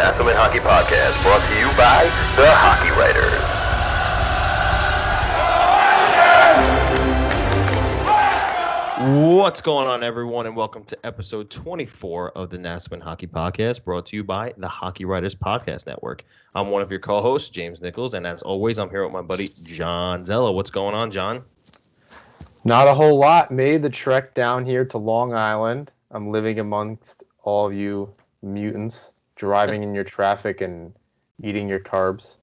to the Hockey Podcast, brought to you by the Hockey Writers. What's going on, everyone, and welcome to episode 24 of the Nassauman Hockey Podcast, brought to you by the Hockey Writers Podcast Network. I'm one of your co-hosts, James Nichols, and as always, I'm here with my buddy John Zella. What's going on, John? Not a whole lot. Made the trek down here to Long Island. I'm living amongst all of you mutants, driving in your traffic and eating your carbs.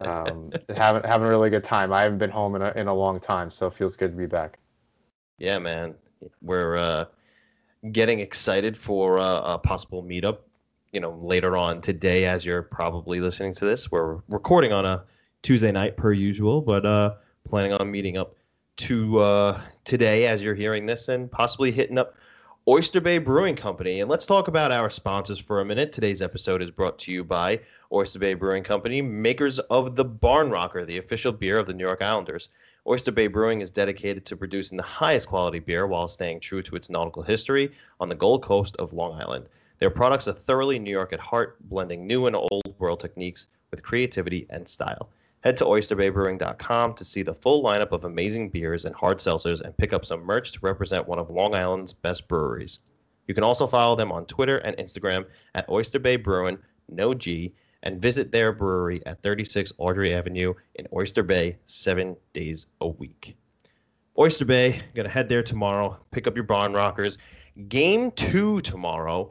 Um, having having a really good time. I haven't been home in a in a long time, so it feels good to be back. Yeah, man, we're uh, getting excited for uh, a possible meetup. You know, later on today, as you're probably listening to this, we're recording on a Tuesday night per usual, but uh, planning on meeting up to uh, today as you're hearing this, and possibly hitting up Oyster Bay Brewing Company. And let's talk about our sponsors for a minute. Today's episode is brought to you by Oyster Bay Brewing Company, makers of the Barn Rocker, the official beer of the New York Islanders. Oyster Bay Brewing is dedicated to producing the highest quality beer while staying true to its nautical history on the Gold Coast of Long Island. Their products are thoroughly New York at heart, blending new and old world techniques with creativity and style. Head to oysterbaybrewing.com to see the full lineup of amazing beers and hard seltzers and pick up some merch to represent one of Long Island's best breweries. You can also follow them on Twitter and Instagram at Oyster Bay Brewing, no G, and visit their brewery at 36 Audrey Avenue in Oyster Bay seven days a week. Oyster Bay, gonna head there tomorrow, pick up your barn rockers. Game two tomorrow.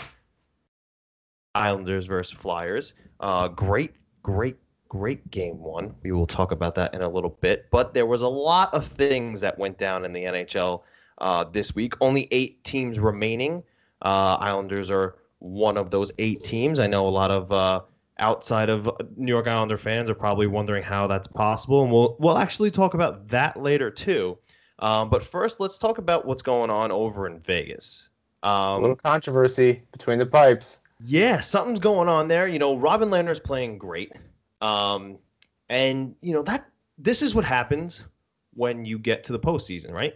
Islanders versus Flyers. Uh, great, great, great game one. We will talk about that in a little bit. But there was a lot of things that went down in the NHL uh, this week. Only eight teams remaining. Uh, Islanders are one of those eight teams. I know a lot of uh, outside of New York Islander fans are probably wondering how that's possible, and we'll we'll actually talk about that later too. Um, but first, let's talk about what's going on over in Vegas. a Um, little controversy between the pipes. yeah, something's going on there. You know, Robin Lehner's playing great. Um, and you know that this is what happens when you get to the postseason, right?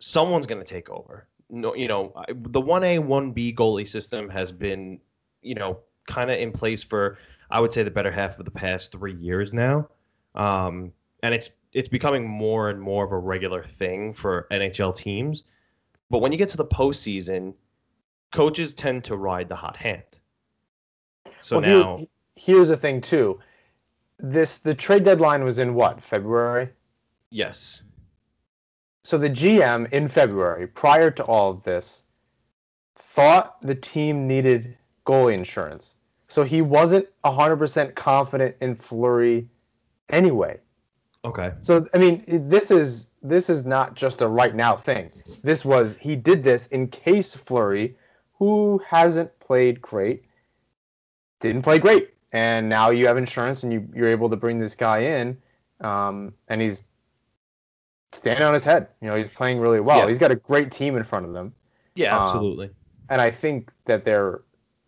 Someone's going to take over. No, you know, the one A, one B goalie system has been, you know, kind of in place for I would say the better half of the past three years now. Um, and it's it's becoming more and more of a regular thing for NHL teams. But when you get to the postseason, coaches tend to ride the hot hand. So Well, now, here's the thing too. This the trade deadline was in what February. yes, So the GM in February, prior to all of this, thought the team needed goalie insurance. So he wasn't 100% confident in Fleury anyway. okay, So I mean, this is this is not just a right now thing. This was he did this in case Fleury, who hasn't played great, didn't play great, and now you have insurance and you you're able to bring this guy in, um, and he's standing on his head. You know, he's playing really well. Yeah. He's got a great team in front of them, yeah, Um, absolutely, and I think that they're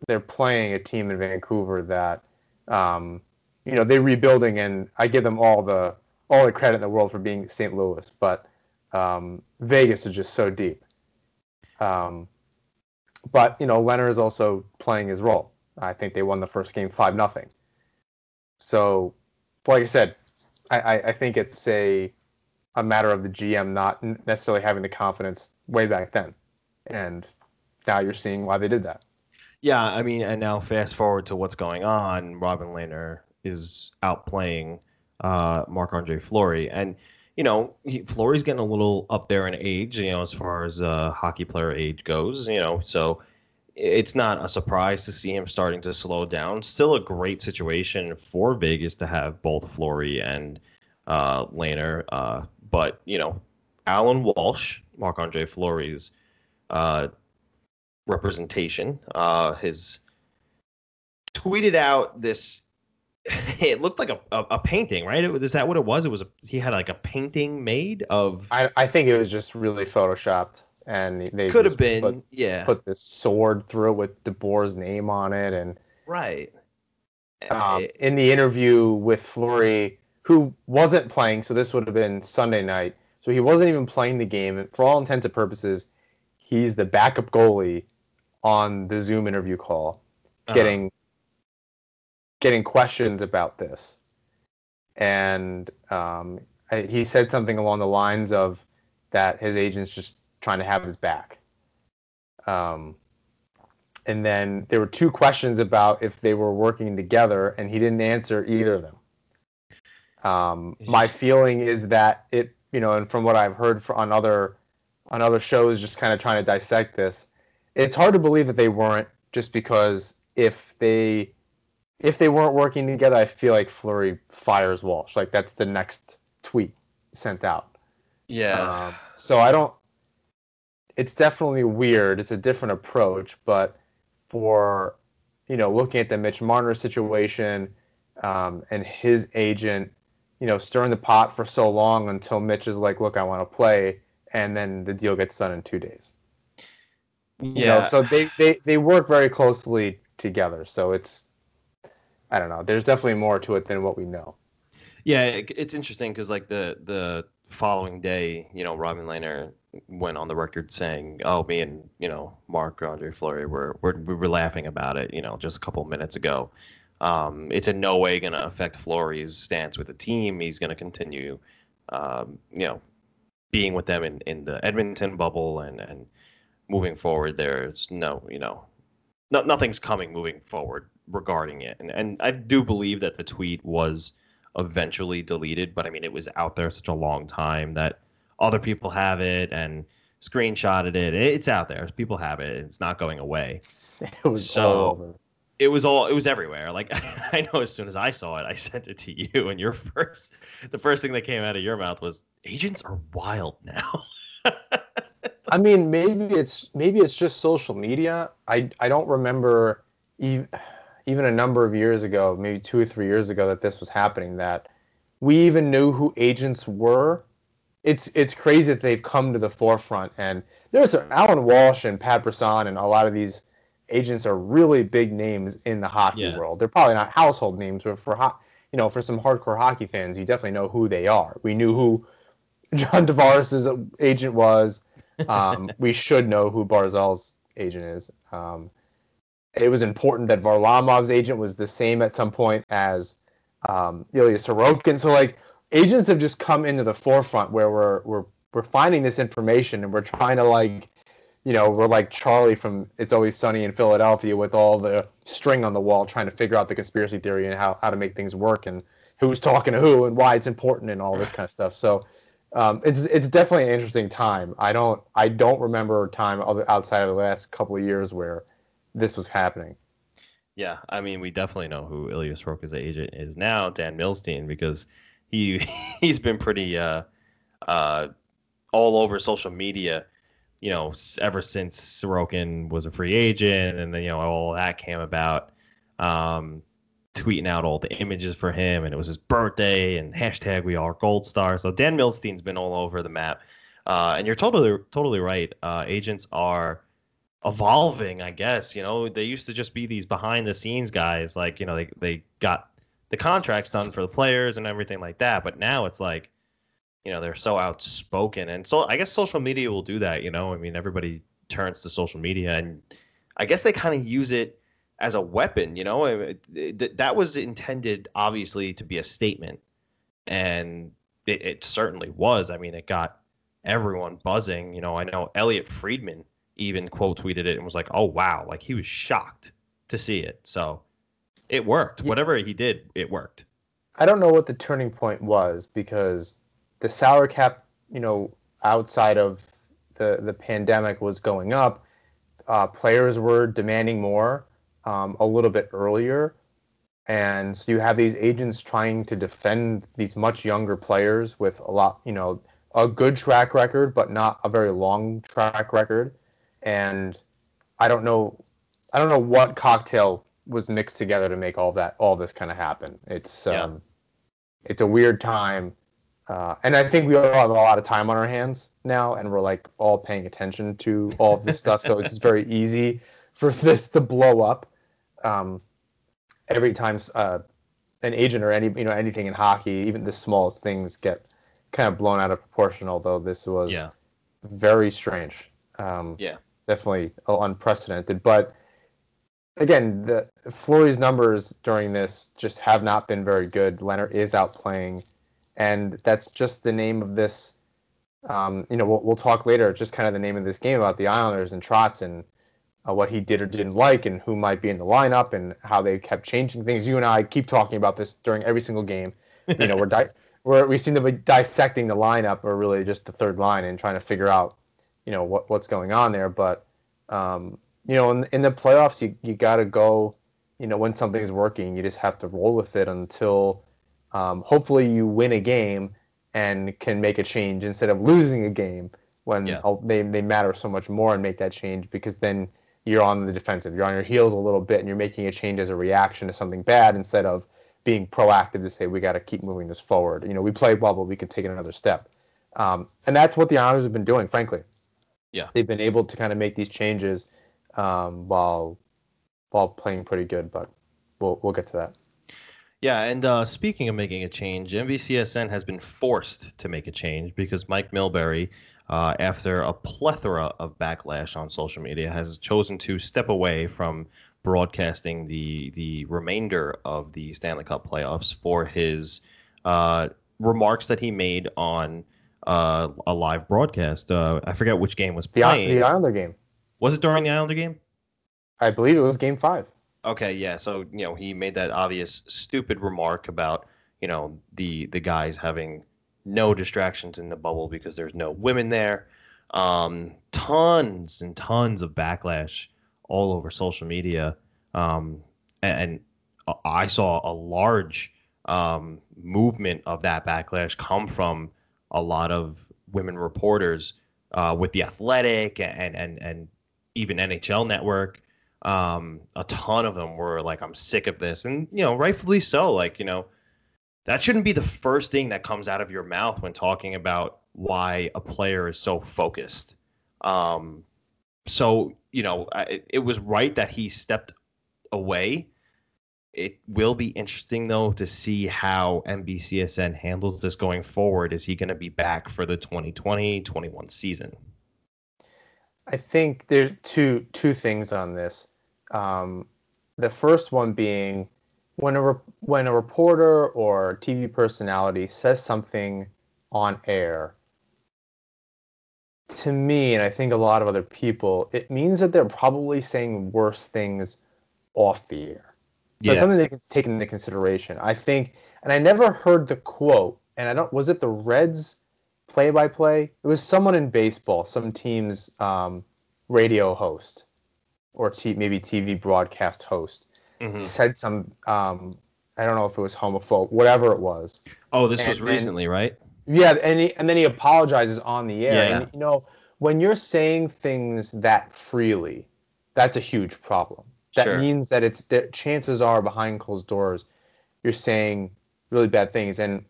they're playing a team in Vancouver that, um, you know, they're rebuilding, and I give them all the all the credit in the world for being St. Louis, but um, Vegas is just so deep. Um, but you know, Lehner is also playing his role. I think they won the first game five nothing. So, like I said, I, I, think it's a a matter of the GM not necessarily having the confidence way back then, and now you're seeing why they did that. yeah. I mean, and now fast forward to what's going on. Robin Lehner is outplaying uh, Marc Andre Fleury, and you know, he, Fleury's getting a little up there in age. You know, as far as uh, hockey player age goes. You know, so it's not a surprise to see him starting to slow down. Still a great situation for Vegas to have both Fleury and uh, Lehner. Uh, but, you know, Alan Walsh, Marc Andre Fleury's uh, representation, uh, his tweeted out this. It looked like a, a, a painting, right? It, is that what it was? It was a, he had like a painting made of. I, I think it was just really photoshopped, and they Could have been, put, yeah, put this sword through it with De Boer's name on it, and right. um, It- in the interview with Fleury, who wasn't playing, so this would have been Sunday night. So he wasn't even playing the game. And for all intents and purposes, he's the backup goalie on the Zoom interview call, uh, getting getting questions about this. And um, I- he said something along the lines of that his agent's just trying to have his back. Um, and then there were two questions about if they were working together, and he didn't answer either of them. Um, my feeling is that it, you know, and from what I've heard for, on other on other shows, just kind of trying to dissect this, it's hard to believe that they weren't, just because if they if they weren't working together, I feel like Fleury fires Walsh. Like that's the next tweet sent out. yeah. Um, so I don't. It's definitely weird. It's a different approach, but for you know, looking at the Mitch Marner situation um, and his agent, you know, stirring the pot for so long until Mitch is like, "Look, I want to play," and then the deal gets done in two days. You yeah. know, so they, they they work very closely together. So it's, I don't know. There's definitely more to it than what we know. Yeah, it, it's interesting because like the the following day, you know, Robin Lehner went on the record saying, "Oh, me and you know Marc Andre Fleury were, were we were laughing about it, you know, just a couple minutes ago. Um, it's in no way going to affect Fleury's stance with the team. He's going to continue, um, you know, being with them in, in the Edmonton bubble and and moving forward. There's no, you know, no, nothing's coming moving forward regarding it. And and I do believe that the tweet was eventually deleted, but I mean it was out there such a long time that other people have it and screenshotted it. It's out there. People have it. It's not going away. It was So-. It was all it was everywhere. Like I know as soon as I saw it, I sent it to you and your first the first thing that came out of your mouth was agents are wild now. I mean, maybe it's maybe it's just social media. I I don't remember even even a number of years ago, maybe two or three years ago, that this was happening. That we even knew who agents were. It's it's crazy that they've come to the forefront. And there's Alan Walsh and Pat Brisson and a lot of these agents are really big names in the hockey Yeah. world. They're probably not household names, but for ho- you know, for some hardcore hockey fans, you definitely know who they are. We knew who John Tavares' agent was. Um, we should know who Barzal's agent is. Um, it was important that Varlamov's agent was the same at some point as um, Ilya Sorokin. So like agents have just come into the forefront where we're we're we're finding this information and we're trying to like you know we're like Charlie from It's Always Sunny in Philadelphia with all the string on the wall trying to figure out the conspiracy theory and how how to make things work and who's talking to who and why it's important and all this kind of stuff. So um, it's it's definitely an interesting time. I don't I don't remember a time other outside of the last couple of years where this was happening. Yeah, I mean, we definitely know who Ilya Sorokin's agent is now, Dan Milstein, because he he's been pretty uh, uh, all over social media, you know, ever since Sorokin was a free agent, and then you know all that came about, um, tweeting out all the images for him, and it was his birthday, and hashtag We Are Gold Star. So Dan Milstein's been all over the map, uh, and you're totally totally right. Uh, agents are evolving, I guess. You know, they used to just be these behind the scenes guys, like, you know, they they got the contracts done for the players and everything like that. But now it's like, you know, they're so outspoken. And so I guess social media will do that, you know. I mean, everybody turns to social media and I guess they kind of use it as a weapon, you know. That was intended obviously to be a statement. And it, it certainly was. I mean, it got everyone buzzing. You know, I know Elliot Friedman even quote tweeted it and was like, "Oh wow!" Like he was shocked to see it. So it worked. Whatever he did, it worked. I don't know what the turning point was because the salary cap, you know, outside of the the pandemic was going up. Uh, players were demanding more um, a little bit earlier, and so you have these agents trying to defend these much younger players with a lot, you know, a good track record, but not a very long track record. And I don't know, I don't know what cocktail was mixed together to make all that, all this kind of happen. It's, Yeah. um, it's a weird time. Uh, and I think we all have a lot of time on our hands now, and we're like all paying attention to all of this stuff. So it's very easy for this to blow up. Um, every time uh, an agent or any you know anything in hockey, even the smallest things get kind of blown out of proportion. Although this was Yeah. very strange. Um, Yeah. definitely unprecedented. But again, the Fleury's numbers during this just have not been very good. Lehner is out playing, and that's just the name of this. Um, you know, we'll, we'll talk later. Just kind of the name of this game about the Islanders and Trotz and uh, what he did or didn't like, and who might be in the lineup, and how they kept changing things. You and I keep talking about this during every single game. You know, we're di- we're we seem to be dissecting the lineup, or really just the third line, and trying to figure out, you know, what what's going on there. But um, you know, in, in the playoffs, you you got to go. You know, when something's working, you just have to roll with it until, um, hopefully, you win a game and can make a change instead of losing a game when Yeah. they they matter so much more and make that change because then you're on the defensive, you're on your heels a little bit, and you're making a change as a reaction to something bad instead of being proactive to say we got to keep moving this forward. You know, we played well, but we can take it another step. Um, and that's what the Islanders have been doing, frankly. Yeah. they've been able to kind of make these changes um, while while playing pretty good. But we'll we'll get to that. Yeah, and uh, speaking of making a change, NBCSN has been forced to make a change because Mike Milbury, uh, after a plethora of backlash on social media, has chosen to step away from broadcasting the the remainder of the Stanley Cup playoffs for his uh, remarks that he made on uh, a live broadcast. Uh, I forget which game was The, playing. the Islander game, was it during the Islander game? I believe it was Game Five. Okay, yeah. So you know, he made that obvious stupid remark about you know the the guys having no distractions in the bubble because there's no women there. Um, tons and tons of backlash all over social media, um, and, and I saw a large um, movement of that backlash come from a lot of women reporters uh, with the Athletic and and and even NHL Network um a ton of them were like i'm sick of this. And you know rightfully so like you know that shouldn't be the first thing that comes out of your mouth when talking about why a player is so focused. Um so you know I- it, was right that he stepped away. It will be interesting though to see how NBCSN handles this going forward. Is he going to be back for the 2020-21 season I think there's two two things on this. Um, the first one being when a re- when a reporter or TV personality says something on air. To me, and I think a lot of other people, it means that they're probably saying worse things off the air. So it's something they can take into consideration. I think, and I never heard the quote, and I don't. Was it the Reds play-by-play? It was someone in baseball, some team's um, radio host, or t- maybe TV broadcast host, Mhm. said some. Um, I don't know if it was homophobe, whatever it was. oh this and- was and- recently right Yeah, and he, and then he apologizes on the air. Yeah. And you know, when you're saying things that freely, that's a huge problem. That Sure. means that it's that chances are behind closed doors, you're saying really bad things. And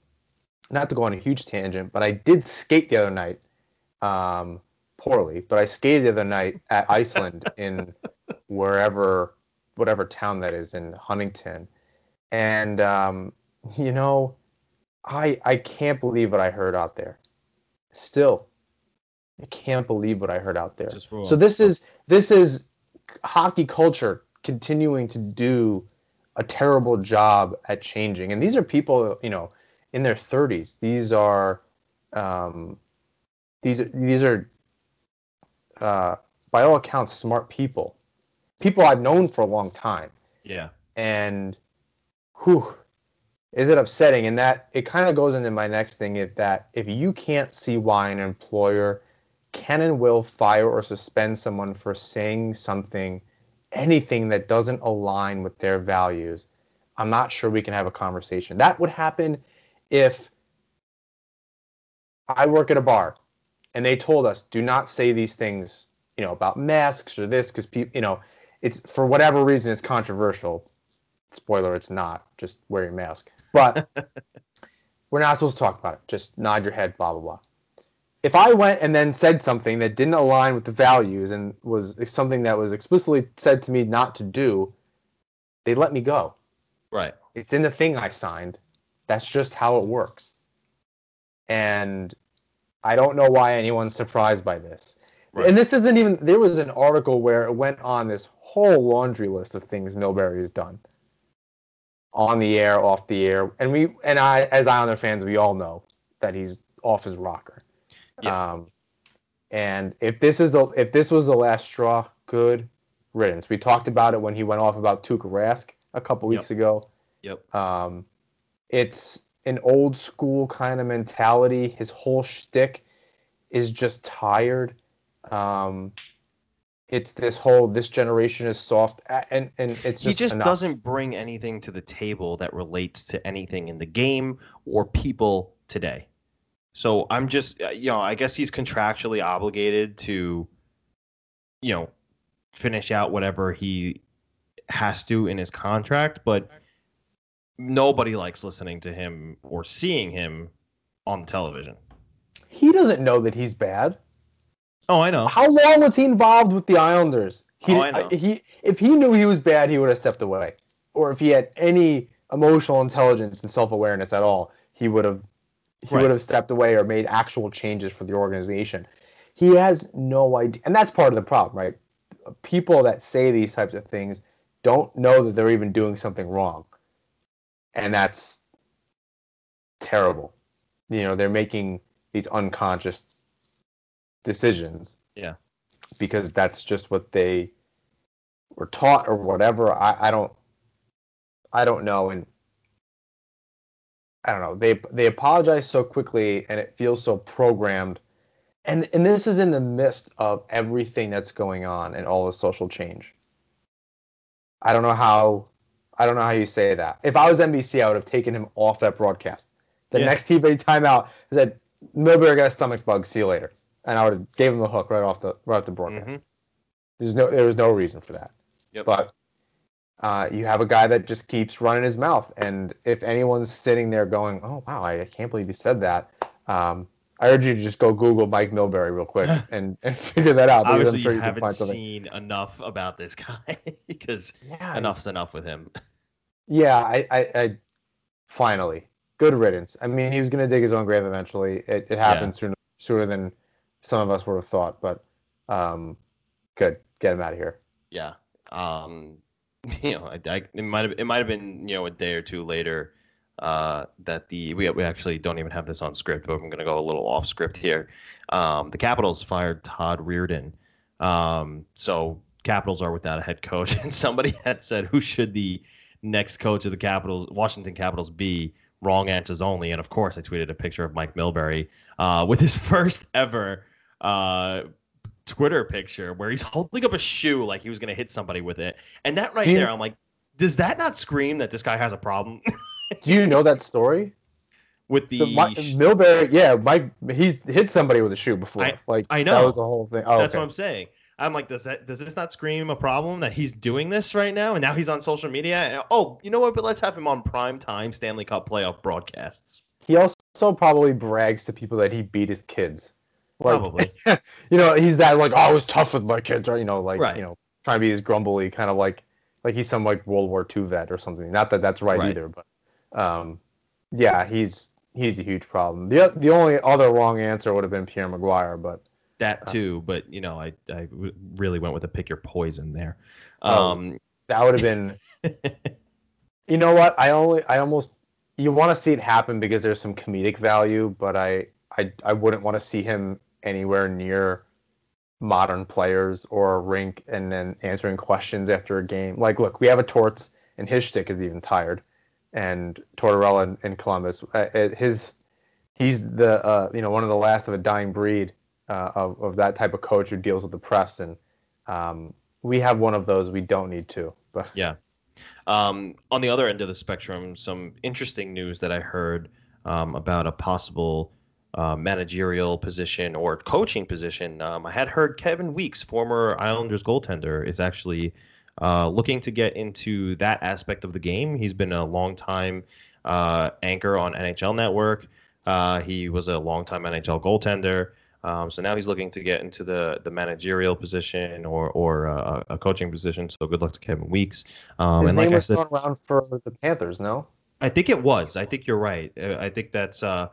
not to go on a huge tangent, but I did skate the other night, um, poorly. But I skated the other night at Iceland in wherever, whatever town that is in Huntington, and um, you know. I I can't believe what I heard out there. Still, I can't believe what I heard out there. So this is this is hockey culture continuing to do a terrible job at changing. And these are people, you know, in their 30s. These are um, these these are uh, by all accounts smart people, people I've known for a long time yeah and whew, is it upsetting? And that it kind of goes into my next thing is that if you can't see why an employer can and will fire or suspend someone for saying something, anything that doesn't align with their values, I'm not sure we can have a conversation. That would happen if I work at a bar, and they told us do not say these things, you know, about masks or this because people, you know, it's for whatever reason it's controversial. Spoiler, it's not. Just wear your mask. But we're not supposed to talk about it. Just nod your head, blah blah blah. If I went and then said something that didn't align with the values and was something that was explicitly said to me not to do, they let me go. Right. It's in the thing I signed. That's just how it works. And I don't know why anyone's surprised by this. Right. And this isn't even there was an article where it went on this whole laundry list of things Milbury has done. On the air, off the air. And we and I as Islander fans, we all know that he's off his rocker. Yeah. Um and if this is the if this was the last straw, good riddance. We talked about it when he went off about Tuukka Rask a couple weeks ago. Yep. Um, it's an old school kind of mentality. His whole shtick is just tired. Um, it's this whole this generation is soft, and and it's just he just enough. doesn't bring anything to the table that relates to anything in the game or people today. So I'm just, uh, you know, I guess he's contractually obligated to, you know, finish out whatever he has to in his contract, but nobody likes listening to him or seeing him on television. He doesn't know that he's bad. Oh, I know. How long was he involved with the Islanders? He, Oh, I know. he if he knew he was bad, he would have stepped away. Or if he had any emotional intelligence and self awareness at all, he would have he Right. would have stepped away or made actual changes for the organization. He has no idea, and that's part of the problem, right? People that say these types of things don't know that they're even doing something wrong, and that's terrible. You know, they're making these unconscious decisions. Yeah. Because that's just what they were taught or whatever. I, I don't I don't know and I don't know. They they apologize so quickly and it feels so programmed. And and this is in the midst of everything that's going on and all the social change. I don't know how I don't know how you say that. If I was NBC, I would have taken him off that broadcast. The Yeah. next TV timeout said Milbury got a stomach bug. See you later. And I would have gave him the hook right off the right off the broadcast. Mhm. There's no there was no reason for that. Yep. But uh, you have a guy that just keeps running his mouth, and if anyone's sitting there going, "Oh wow, I, I can't believe he said that," um, I urge you to just go Google Mike Milbury real quick and, and figure that out. Obviously, I'm sure you you haven't seen enough about this guy because enough's enough with him. Yeah, I, I, I finally good riddance. I mean, he was going to dig his own grave eventually. It, it happened sooner sooner than some of us would have thought, but um, good. Get him out of here. Yeah. Um, you know, I, I, it might have it might have been you know a day or two later uh, that the we we actually don't even have this on script, but I'm going to go a little off script here. Um, the Capitals fired Todd Reirden. Um, so Capitals are without a head coach, and somebody had said, "Who should the next coach of the Capitals, Washington Capitals, be?" Wrong answers only, and of course, I tweeted a picture of Mike Milbury uh, with his first ever uh, Twitter picture where he's holding up a shoe like he was going to hit somebody with it. And that right you- there, I'm like, does that not scream that this guy has a problem Do you know that story? with the? So sh- Milbury, yeah, Mike, he's hit somebody with a shoe before. I- like I know that was the whole thing. Oh, That's okay. what I'm saying. I'm like, does that does this not scream a problem that he's doing this right now? And now he's on social media. And, oh, you know what? But let's have him on prime time Stanley Cup playoff broadcasts. He also probably brags to people that he beat his kids. Like, Probably. you know, he's that like, oh, I was tough with my kids, or you know, like Right. you know, trying to be as grumbly, kind of like like he's some like World War II vet or something. Not that that's right, Right. either, but um, yeah, he's he's a huge problem. the The only other wrong answer would have been Pierre McGuire, but That too, but you know, I I really went with a pick your poison there. Oh. Um, that would have been. you know what? I only I almost you want to see it happen because there's some comedic value, but I I I wouldn't want to see him anywhere near modern players or a rink and then answering questions after a game. Like, look, we have a Torts and his shtick is even tired, and Tortorella in, in Columbus, uh, uh, his he's the uh, you know one of the last of a dying breed uh, of of that type of coach who deals with the press, and um, we have one of those. We don't need to. but Yeah. Um, on the other end of the spectrum, some interesting news that I heard um, about a possible uh, managerial position or coaching position. Um, I had heard Kevin Weeks, former Islanders goaltender, is actually uh, looking to get into that aspect of the game. He's been a long time uh, anchor on NHL Network. Uh, he was a long-time NHL goaltender. Um, so now he's looking to get into the the managerial position or or uh, a coaching position. So good luck to Kevin Weeks. Um, His and name like was said, thrown around for the Panthers, no? I think it was. I think you're right. Uh, I think that's uh,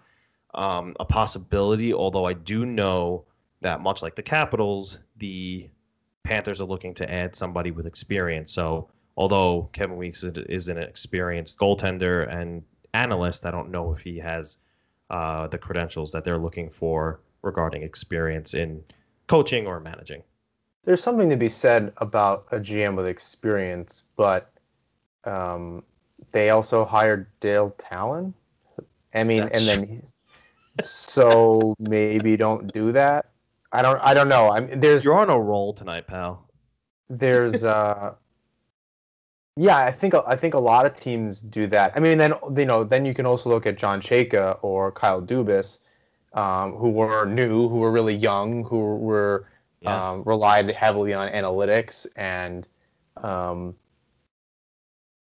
um, a possibility. Although I do know that much like the Capitals, the Panthers are looking to add somebody with experience. So although Kevin Weeks is an experienced goaltender and analyst, I don't know if he has uh, the credentials that they're looking for regarding experience in coaching or managing. There's something to be said about a GM with experience, but um, they also hired Dale Tallon. I mean, That's... and then so maybe don't do that. I don't. I don't know. I mean, there's you're on a roll tonight, pal. There's uh, yeah, I think I think a lot of teams do that. I mean, then you know, then you can also look at John Chayka or Kyle Dubas, um, who were new, who were really young, who were yeah. um, relied heavily on analytics, and um,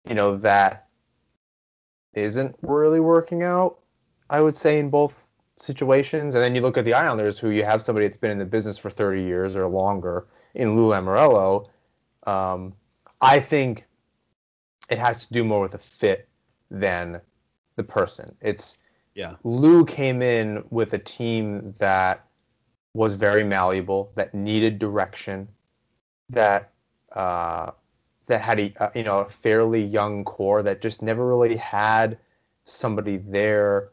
you know that isn't really working out. I would say in both situations, and then you look at the Islanders, who you have somebody that's been in the business for 30 years or longer in Lou Lamoriello. Um, I think it has to do more with the fit than the person. It's yeah. Lou came in with a team that was very malleable, that needed direction, that uh, that had a uh, you know a fairly young core that just never really had somebody there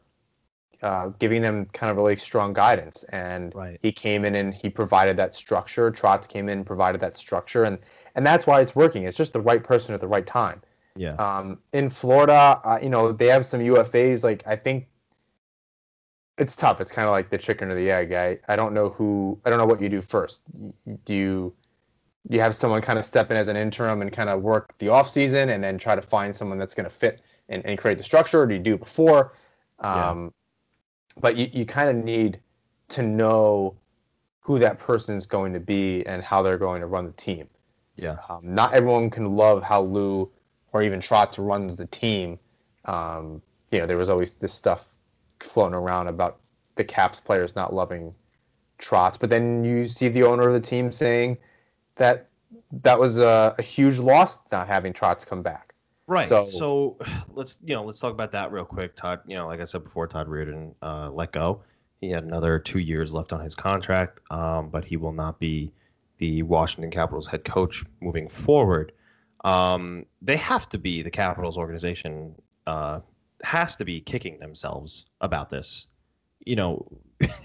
uh, giving them kind of really strong guidance. And right. he came in and he provided that structure. Trotz came in and provided that structure, and and that's why it's working. It's just the right person at the right time. Yeah. Um, in Florida, uh, you know, they have some UFAs. Like I think it's tough. It's kind of like the chicken or the egg. I I don't know who. I don't know what you do first. Do you you have someone kind of step in as an interim and kind of work the off season and then try to find someone that's going to fit and, and create the structure, or do you do it before? Um, yeah but you, you kind of need to know who that person is going to be and how they're going to run the team. Yeah. Um, not everyone can love how Lou or even Trotz runs the team. Um, you know, there was always this stuff floating around about the Caps players not loving Trotz, but then you see the owner of the team saying that that was a, a huge loss not having Trotz come back. Right. So, so let's you know let's talk about that real quick. Todd, you know, like I said before, Todd Reirden uh, let go. He had another two years left on his contract, um, but he will not be the Washington Capitals head coach moving forward. Um, they have to be the Capitals organization uh, has to be kicking themselves about this. You know,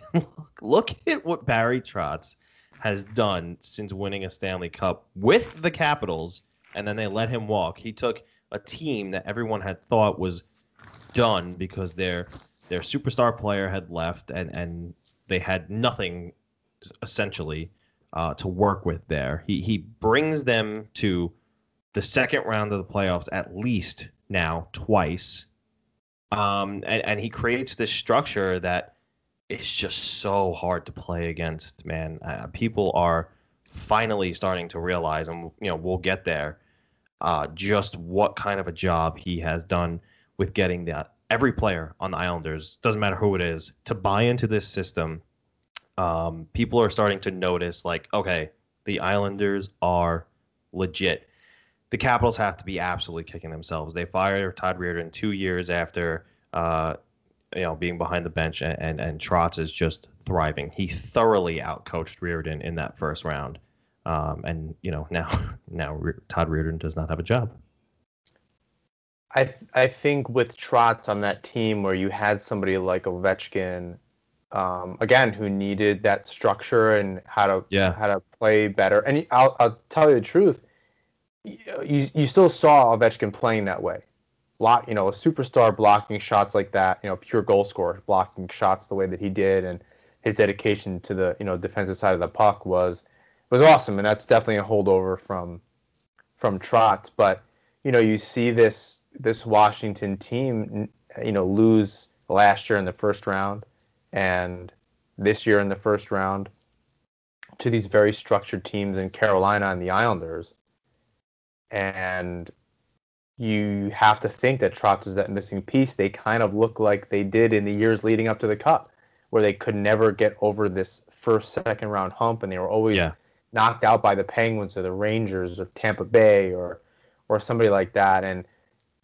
look at what Barry Trotz has done since winning a Stanley Cup with the Capitals, and then they let him walk. He took a team that everyone had thought was done because their their superstar player had left and and they had nothing essentially uh, to work with there. He he brings them to the second round of the playoffs at least now twice, um, and and he creates this structure that is just so hard to play against. Man, uh, people are finally starting to realize, and you know we'll get there uh, just what kind of a job he has done with getting that every player on the Islanders doesn't matter who it is to buy into this system. Um, people are starting to notice like, okay, the Islanders are legit. The Capitals have to be absolutely kicking themselves. They fired Todd Reirden two years after, uh, you know, being behind the bench, and, and and Trotz is just thriving. He thoroughly outcoached Reirden in that first round. Um, and you know now now Todd Reirden does not have a job. I I think with Trotz on that team where you had somebody like Ovechkin, um, again who needed that structure and how to yeah. how to play better. And I'll I'll tell you the truth, you you still saw Ovechkin playing that way. Lot, you know, a superstar blocking shots like that, you know, pure goal scorer blocking shots the way that he did, and his dedication to the you know defensive side of the puck was was awesome, and that's definitely a holdover from from Trotz. But you know, you see this this Washington team, you know, lose last year in the first round, and this year in the first round to these very structured teams in Carolina and the Islanders. And you have to think that Trotz is that missing piece. They kind of look like they did in the years leading up to the Cup, where they could never get over this first, second round hump, and they were always Yeah. knocked out by the Penguins or the Rangers or Tampa Bay or or somebody like that. And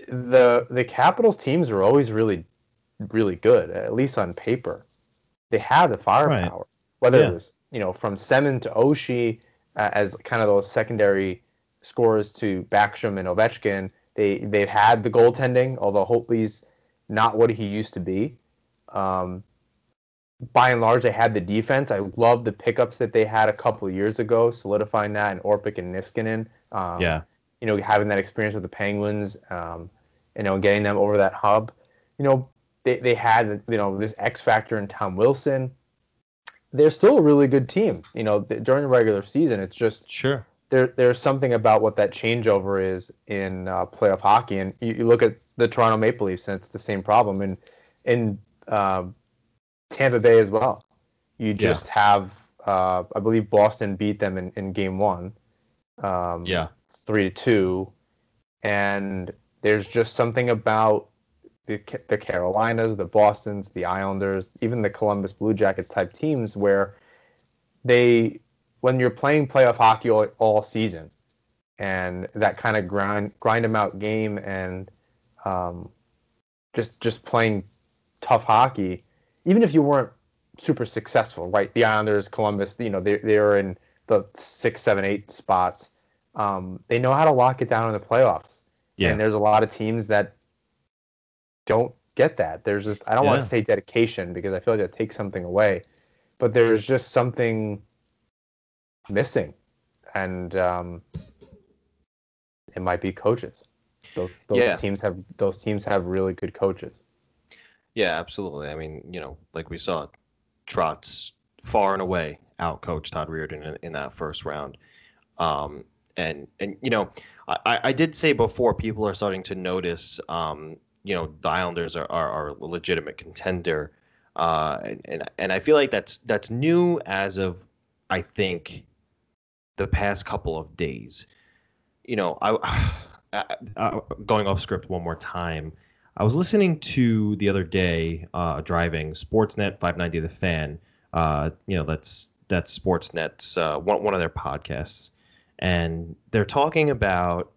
the the Capitals teams are always really, really good, at least on paper. They have the firepower, whether Yeah. it was you know from Semin to Oshie uh, as kind of those secondary scorers to Backstrom and Ovechkin. They they've had the goaltending, although Holtby's not what he used to be. Um, by and large, they had the defense. I love the pickups that they had a couple of years ago, solidifying that, and Orpik and Niskanen. Um, yeah. you know, having that experience with the Penguins, um, you know, getting them over that hub. You know, they, they had, you know, this X factor in Tom Wilson. They're still a really good team. You know, th- during the regular season, it's just Sure. There there's something about what that changeover is in uh, playoff hockey, and you, you look at the Toronto Maple Leafs, and it's the same problem, and in um, Tampa Bay as well. You just have, uh, I believe Boston beat them in, in Game One, um, Yeah. three to two, and there's just something about the the Carolinas, the Boston's, the Islanders, even the Columbus Blue Jackets type teams where they when you're playing playoff hockey all, all season and that kind of grind grind them out game and um, just just playing tough hockey, even if you weren't super successful, right? The Islanders, Columbus, you know, they they are in the six, seven, eight spots. Um, they know how to lock it down in the playoffs. Yeah. And there's a lot of teams that don't get that. There's just I don't want to say dedication because I feel like that takes something away, but there's just something missing, and um, it might be coaches. Those, those Yeah. teams have those teams have really good coaches. Yeah, absolutely. I mean, you know, like we saw, Trotz far and away out coached Todd Reirden in, in that first round. Um, and and you know, I, I I did say before people are starting to notice, um, you know, the Islanders are, are, are a legitimate contender. Uh, and, and and I feel like that's that's new as of I think the past couple of days. You know, I, I, I going off script one more time. I was listening to the other day, uh, driving Sportsnet 590 The Fan. Uh, you know, that's that's Sportsnet's uh, one one of their podcasts, and they're talking about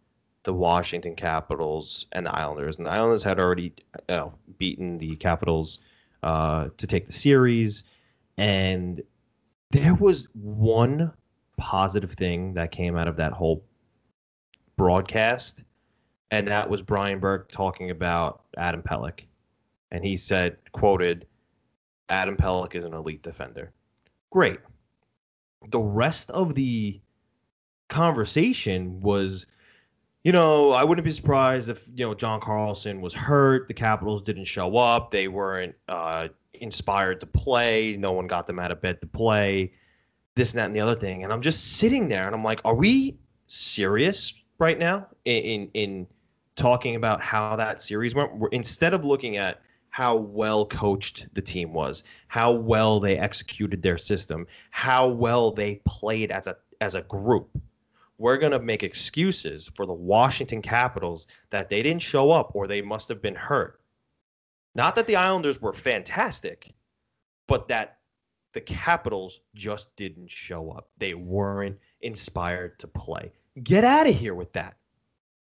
the Washington Capitals and the Islanders. And the Islanders had already you know, beaten the Capitals uh, to take the series, and there was one positive thing that came out of that whole broadcast and that was Brian Burke talking about Adam Pelech, and he said, quoted, "Adam Pelech is an elite defender." Great. The rest of the conversation was, you know, I wouldn't be surprised if you know John Carlson was hurt. The Capitals didn't show up. They weren't uh, inspired to play. No one got them out of bed to play. This, and that, and the other thing. And I'm just sitting there, and I'm like, are we serious right now in in, in talking about how that series went we're, instead of looking at how well coached the team was how well they executed their system how well they played as a as a group we're going to make excuses for the Washington Capitals that they didn't show up or they must have been hurt not that the Islanders were fantastic but that the Capitals just didn't show up they weren't inspired to play get out of here with that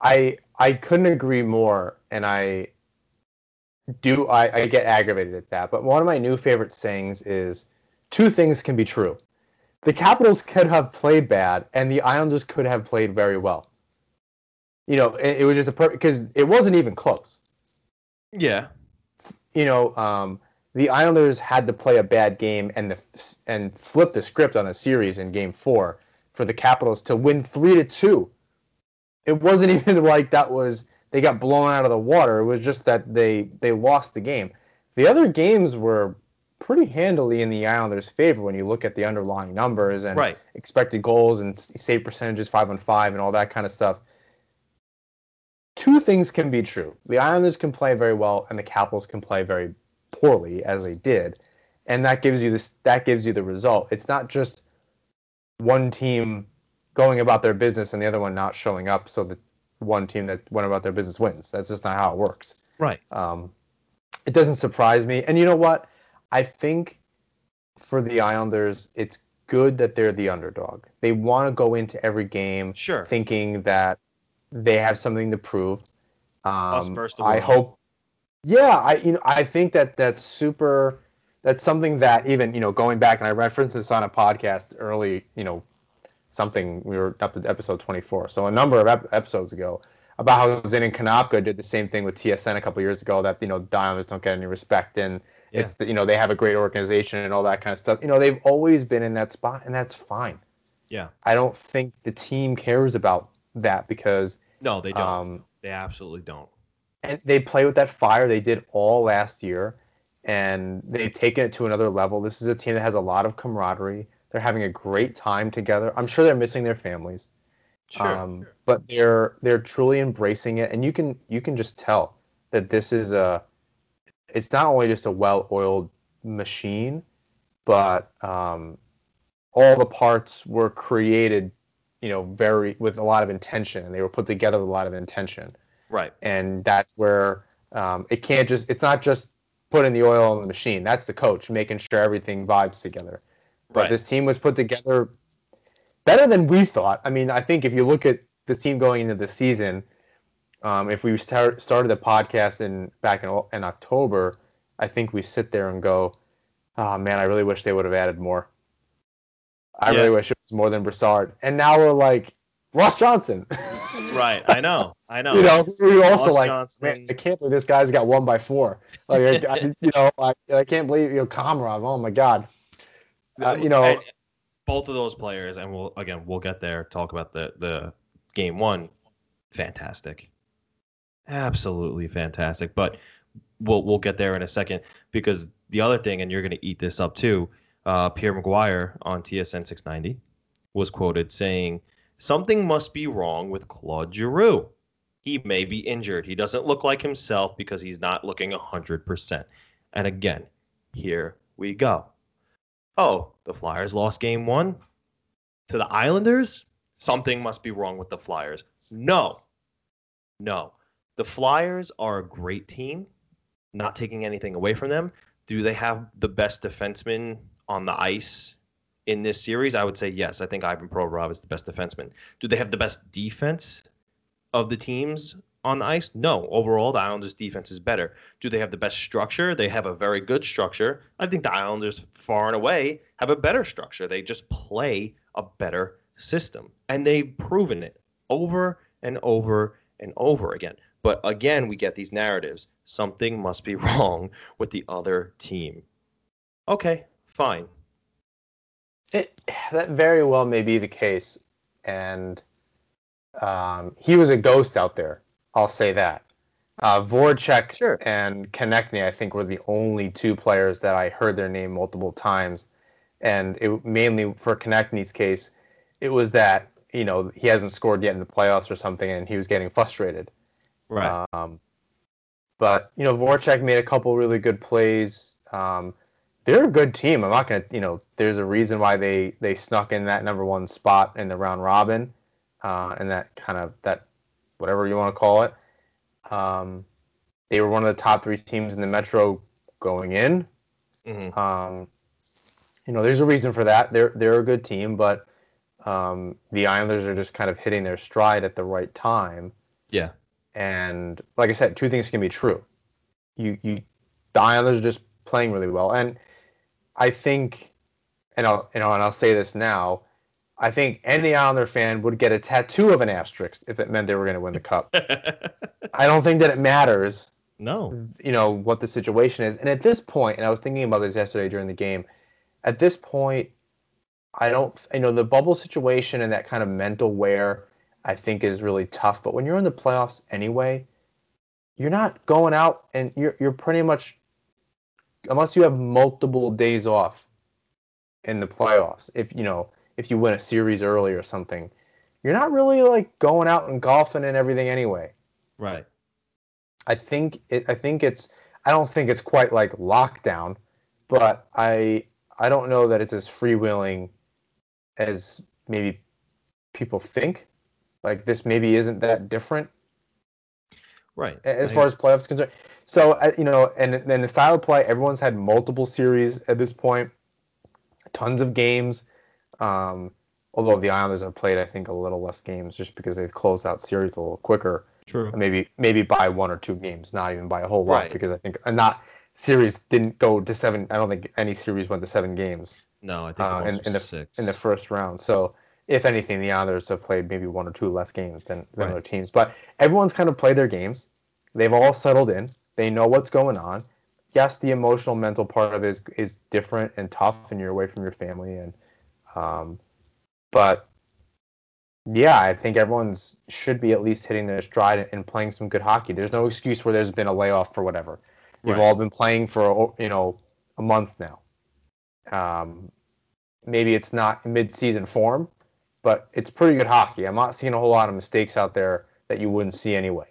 I I couldn't agree more, and I do I, I get aggravated at that. But one of my new favorite sayings is two things can be true. The Capitals could have played bad, and the Islanders could have played very well. You know, it, it was just a because it wasn't even close. yeah You know, um, the Islanders had to play a bad game and the and flip the script on the series in Game Four for the Capitals to win three to two it wasn't even like that was they got blown out of the water. It was just that they they lost the game. The other games were pretty handily in the Islanders' favor when you look at the underlying numbers and Right. expected goals and save percentages five on five and all that kind of stuff. Two things can be true: the Islanders can play very well, and the Capitals can play very poorly, as they did. and that gives you this that gives you the result. It's not just one team going about their business and the other one not showing up, so that one team that went about their business wins. That's just not how it works. Right. Um, it doesn't surprise me. And you know what? I think for the Islanders, it's good that they're the underdog. They want to go into every game Sure. thinking that they have something to prove. Um, I hope. Yeah, I you know I think that that's super. That's something that even you know going back and I referenced this on a podcast early. You know, something we were up to episode twenty four. So a number of ep- episodes ago about how Zin and Kanopka did the same thing with TSN a couple years ago. That you know Islanders don't get any respect and it's the, you know they have a great organization and all that kind of stuff. You know they've always been in that spot and that's fine. Yeah. I don't think the team cares about that because No, they don't. um, they absolutely don't. And they play with that fire they did all last year and they've taken it to another level. This is a team that has a lot of camaraderie. They're having a great time together. I'm sure they're missing their families Sure. um, but they're they're truly embracing it. And you can you can just tell that this is a it's not only just a well-oiled machine but um, all the parts were created you know very with a lot of intention and they were put together with a lot of intention right. and that's where um, it can't just it's not just putting the oil on the machine that's the coach making sure everything vibes together but Right. this team was put together better than we thought i mean i think if you look at this team going into the season um, if we start, started the podcast in back in, in october i think we sit there and go oh man i really wish they would have added more i Yeah. really wish it was more than Brassard and now we're like Ross Johnston Right. I know. I know. you know, we were also Ross like, Johnston. man, I can't believe this guy's got one by four. Like, I, I- you know, I, I can't believe you know Komarov. Oh my god, uh, you know, And both of those players, and we'll again we'll get there. Talk about the the game one. Fantastic, absolutely fantastic. But we'll we'll get there in a second because the other thing, and you're going to eat this up too. Uh, Pierre McGuire on TSN 690 was quoted saying, "Something must be wrong with Claude Giroux. He may be injured. He doesn't look like himself because he's not looking hundred percent." And again, here we go. Oh, the Flyers lost game one to the Islanders? Something must be wrong with the Flyers. No. No. The Flyers are a great team, not taking anything away from them. Do they have the best defenseman on the ice in this series? I would say yes. I think Ivan Provorov is the best defenseman. Do they have the best defense of the teams on the ice? No. Overall, the Islanders' defense is better. Do they have the best structure? They have a very good structure. I think the Islanders, far and away, have a better structure. They just play a better system. And they've proven it over and over and over again. But again, we get these narratives. Something must be wrong with the other team. Okay, fine. It, that very well may be the case, and um, he was a ghost out there. I'll say that. Uh, Voracek Sure. and Konecny, I think, were the only two players that I heard their name multiple times, and it mainly for Konecny's case, it was that you know he hasn't scored yet in the playoffs or something, and he was getting frustrated. Right. Um, but you know, Voracek made a couple really good plays. Um, they're a good team. I'm not gonna, you know, there's a reason why they they snuck in that number one spot in the round robin, uh, and that kind of that whatever you want to call it. Um, they were one of the top three teams in the Metro going in. Mhm. Um, you know, there's a reason for that. They're they're a good team, but um, the Islanders are just kind of hitting their stride at the right time. Yeah. And like I said, two things can be true. You you the Islanders are just playing really well, and I think, and I'll you know, and I'll say this now. I think any Islander fan would get a tattoo of an asterisk if it meant they were going to win the cup. I don't think that it matters no. you know what the situation is. And at this point, and I was thinking about this yesterday during the game. At this point, I don't, you know, the bubble situation and that kind of mental wear, I think is really tough. But when you're in the playoffs anyway, you're not going out and you're you're pretty much, unless you have multiple days off in the playoffs. If you know if you win a series early or something, you're not really like going out and golfing and everything anyway. Right. I think it. I think it's. I don't think it's quite like lockdown, but I I don't know that it's as freewheeling as maybe people think. Like this maybe isn't that different Right. as I- far as playoffs concerned. So uh, you know, and then the style of play, everyone's had multiple series at this point, tons of games. Um, although the Islanders have played, I think, a little less games just because they've closed out series a little quicker. True. Maybe maybe by one or two games, not even by a whole lot, Right. because I think uh, not series didn't go to seven. I don't think any series went to seven games No, I think uh, in, in the six. in the first round. So if anything, the Islanders have played maybe one or two less games than, than Right. other teams. But everyone's kind of played their games. They've all settled in. They know what's going on. Yes, the emotional, mental part of it is is different and tough, and you're away from your family. And um, but yeah, I think everyone's should be at least hitting their stride and playing some good hockey. There's no excuse where there's been a layoff for whatever. You've Right. all been playing for you know a month now. Um, maybe it's not mid-season form, but it's pretty good hockey. I'm not seeing a whole lot of mistakes out there that you wouldn't see anyway.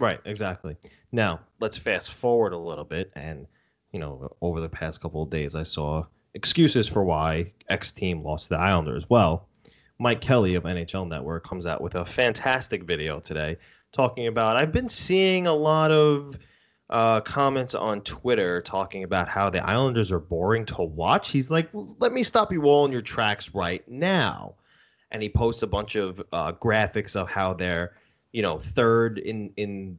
Right, exactly. Now, let's fast forward a little bit. And, you know, over the past couple of days, I saw excuses for why X team lost to the Islanders. Well, Mike Kelly of NHL Network comes out with a fantastic video today talking about. I've been seeing a lot of uh, comments on Twitter talking about how the Islanders are boring to watch. He's like, let me stop you all in your tracks right now. And he posts a bunch of uh, graphics of how they're you know third in in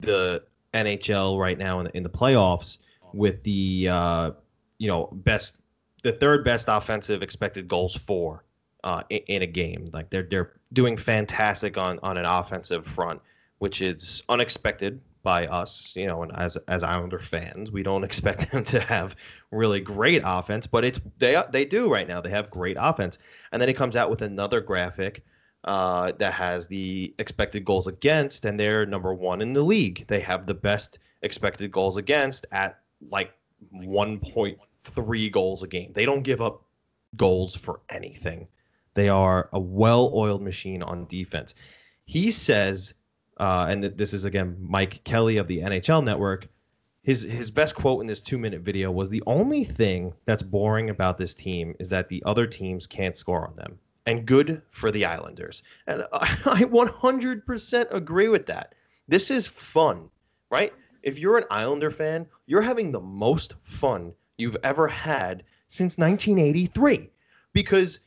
the NHL right now in the, in the playoffs with the uh, you know best the third best offensive expected goals for uh, in, in a game. Like they're they're doing fantastic on on an offensive front, which is unexpected by us. You know, and as as Islander fans, we don't expect them to have really great offense, but it's they they do right now. They have great offense, and then he comes out with another graphic uh, that has the expected goals against, and they're number one in the league. They have the best expected goals against at like 1.3 goals a game. They don't give up goals for anything. They are a well oiled machine on defense. He says, uh, and this is again Mike Kelly of the NHL Network. His his best quote in this two minute video was the only thing that's boring about this team is that the other teams can't score on them and good for the Islanders. And I I 100% agree with that. This is fun, right? If you're an Islander fan, you're having the most fun you've ever had since 1983 because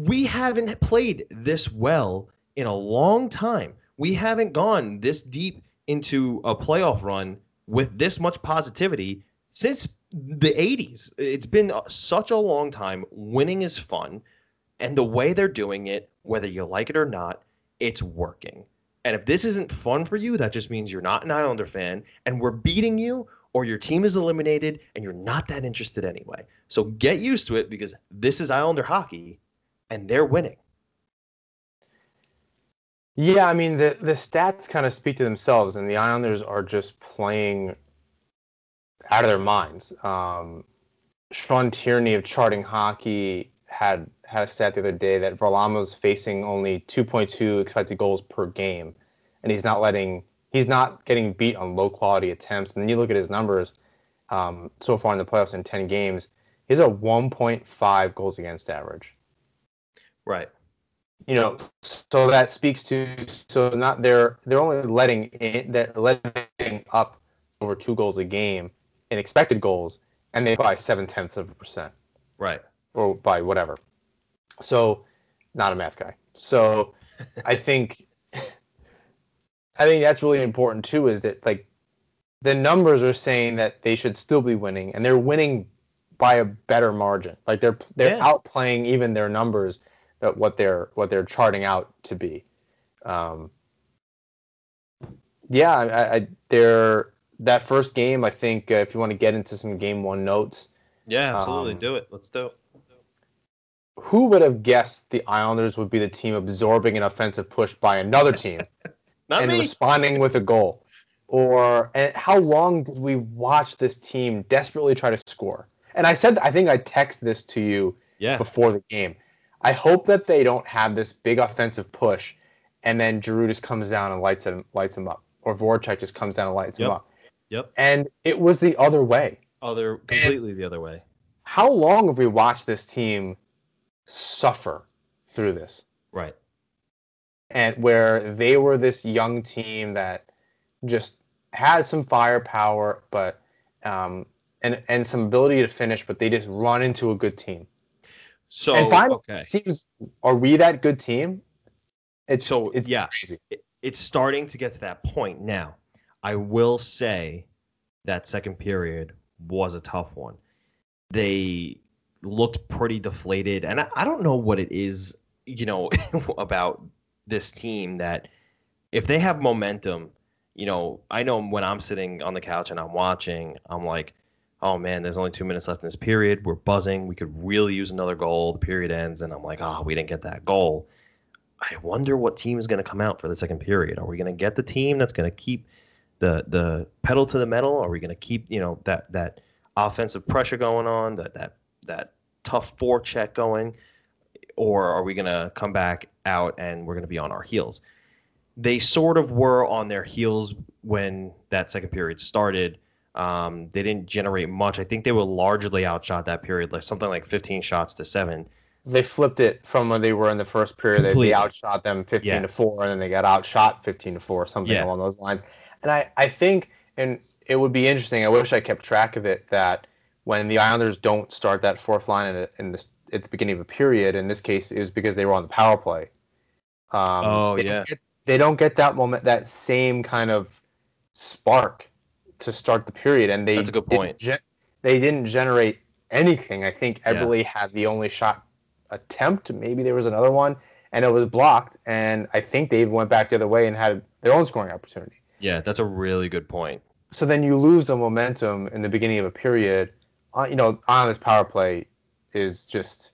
we haven't played this well in a long time. We haven't gone this deep into a playoff run with this much positivity since the 80s. It's been such a long time. Winning is fun and the way they're doing it, whether you like it or not, it's working. And if this isn't fun for you, that just means you're not an Islander fan and we're beating you or your team is eliminated and you're not that interested anyway. So get used to it because this is Islander hockey and they're winning. Yeah, I mean the the stats kind of speak to themselves, and the Islanders are just playing out of their minds. Um, Sean Tierney of Charting Hockey had had a stat the other day that Varlamov's facing only 2.2 expected goals per game, and he's not letting he's not getting beat on low quality attempts. And then you look at his numbers um, so far in the playoffs in 10 games, he's a 1.5 goals against average Right. you know so that speaks to so not they're they're only letting in they're letting up over two goals a game in expected goals and they by seven tenths of a percent Right. or by whatever so not a math guy so i think i think that's really important too is that like the numbers are saying that they should still be winning and they're winning by a better margin like they're they're Yeah. outplaying even their numbers that what they're what they're charting out to be um yeah i, I they're that first game i think uh, if you want to get into some game one notes Yeah, absolutely. Um, do it. Let's do it. Who would have guessed the Islanders would be the team absorbing an offensive push by another team Not and me. responding with a goal? Or and how long did we watch this team desperately try to score? And I said, I think I texted this to you yeah. before the game. I hope that they don't have this big offensive push, and then Giroux just comes down and lights him lights him up, or Voracek just comes down and lights him up. Yep. And it was the other way. other completely the other way. How long have we watched this team suffer through this? Right. And where they were this young team that just had some firepower, but um, and and some ability to finish, but they just run into a good team. So and finally, okay. it seems are we that good team? It's So it's yeah, crazy. it's starting to get to that point now. I will say that second period was a tough one. They looked pretty deflated, and I, I don't know what it is, you know, about this team that if they have momentum, you know, I know when I'm sitting on the couch and I'm watching, I'm like, oh man, there's only two minutes left in this period. We're buzzing. We could really use another goal. The period ends, and I'm like, oh, we didn't get that goal. I wonder what team is going to come out for the second period. Are we going to get the team that's going to keep the the pedal to the metal? Are we going to keep you know that that offensive pressure going on, that that that tough forecheck going, or are we going to come back out and we're going to be on our heels? They sort of were on their heels when that second period started. Um, they didn't generate much. I think they were largely outshot that period, like something like 15 shots to seven. They flipped it from when they were in the first period. They, Completely. they outshot them 15 Yeah. to 4, and then they got outshot 15 to 4, something Yeah. along those lines. And I, I think, and it would be interesting, I wish I kept track of it, that when the Islanders don't start that fourth line in, in this, at the beginning of a period, in this case, it was because they were on the power play. Um, Oh, they don't yeah. get- they don't get that moment, that same kind of spark to start the period, and they That's a good didn't point. ge- they didn't generate anything. I think Yeah. Had the only shot attempt. Maybe there was another one, and it was blocked. And I think they even went back the other way and had their own scoring opportunity. Yeah, that's a really good point. So then you lose the momentum in the beginning of a period. Uh, you know, on this power play is just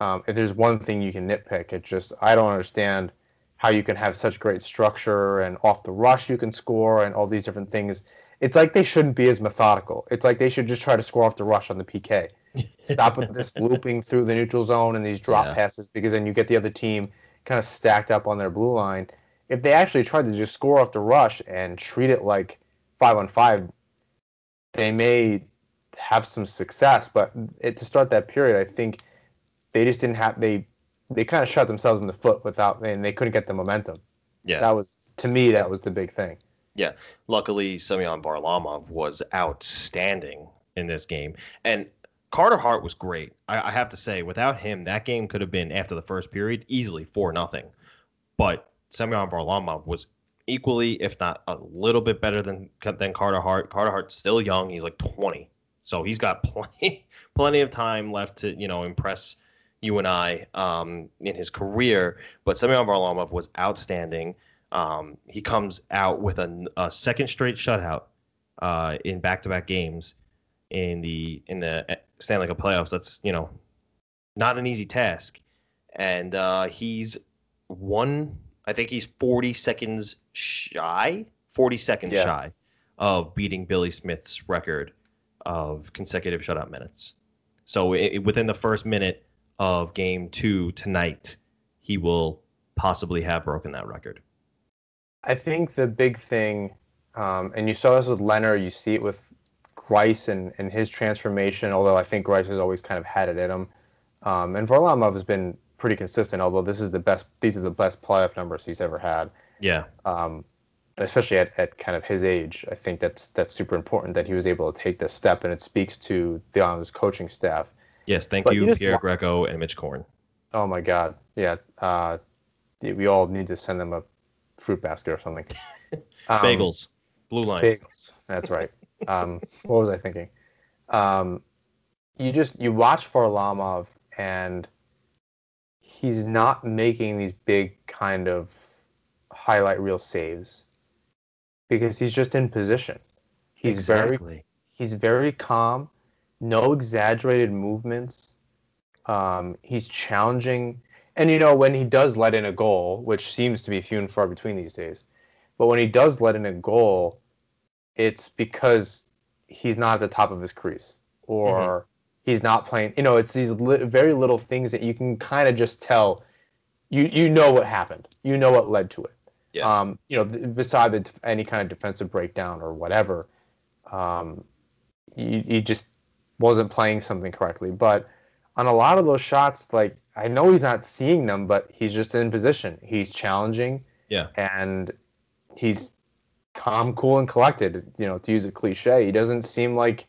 um, if there's one thing you can nitpick, it just I don't understand how you can have such great structure and off the rush you can score and all these different things. It's like they shouldn't be as methodical. It's like they should just try to score off the rush on the PK. Stop with this looping through the neutral zone and these drop Yeah. passes because then you get the other team kind of stacked up on their blue line. If they actually tried to just score off the rush and treat it like five on five, they may have some success. But it, to start that period, I think they just didn't have they they kind of shot themselves in the foot without and they couldn't get the momentum. Yeah. That was to me that was the big thing. Yeah, luckily, Semyon Varlamov was outstanding in this game, and Carter Hart was great. I, I have to say, without him, that game could have been after the first period easily four nothing. But Semyon Varlamov was equally, if not a little bit better than than Carter Hart. Carter Hart's still young; he's like twenty, so he's got plenty plenty of time left to you know impress you and I um, in his career. But Semyon Varlamov was outstanding. Um, he comes out with a, a second straight shutout uh, in back-to-back games in the in the Stanley Cup playoffs. That's you know not an easy task, and uh, he's one. I think he's 40 seconds shy, 40 seconds Yeah. shy of beating Billy Smith's record of consecutive shutout minutes. So i i- within the first minute of game two tonight, he will possibly have broken that record. I think the big thing, um, and you saw this with Lehner, you see it with Greiss and, and his transformation, although I think Greiss has always kind of had it in him. Um, and Varlamov has been pretty consistent, although this is the best these are the best playoff numbers he's ever had. Yeah, Um, especially at, at kind of his age. I think that's that's super important that he was able to take this step and it speaks to the Islanders coaching staff. yes. Thank But you, you Piero Greco and Mitch Korn. Oh my God. Yeah. Uh, we all need to send them a fruit basket or something. Um, Bagels, blue line. Bagels. That's right. Um, what was I thinking? Um, you just you watch Varlamov and he's not making these big kind of highlight reel saves because he's just in position. He's very he's very calm, no exaggerated movements. Um, he's challenging, and you know when he does let in a goal, which seems to be few and far between these days, but when he does let in a goal, it's because he's not at the top of his crease or he's not playing. You know, it's these li- very little things that you can kind of just tell. You you know what happened. You know what led to it. Yeah. Um, you know, beside the, any kind of defensive breakdown or whatever, um, he, he just wasn't playing something correctly. But on a lot of those shots, like I know he's not seeing them, but he's just in position. He's challenging. Yeah. And he's calm, cool, and collected. You know, to use a cliche, he doesn't seem like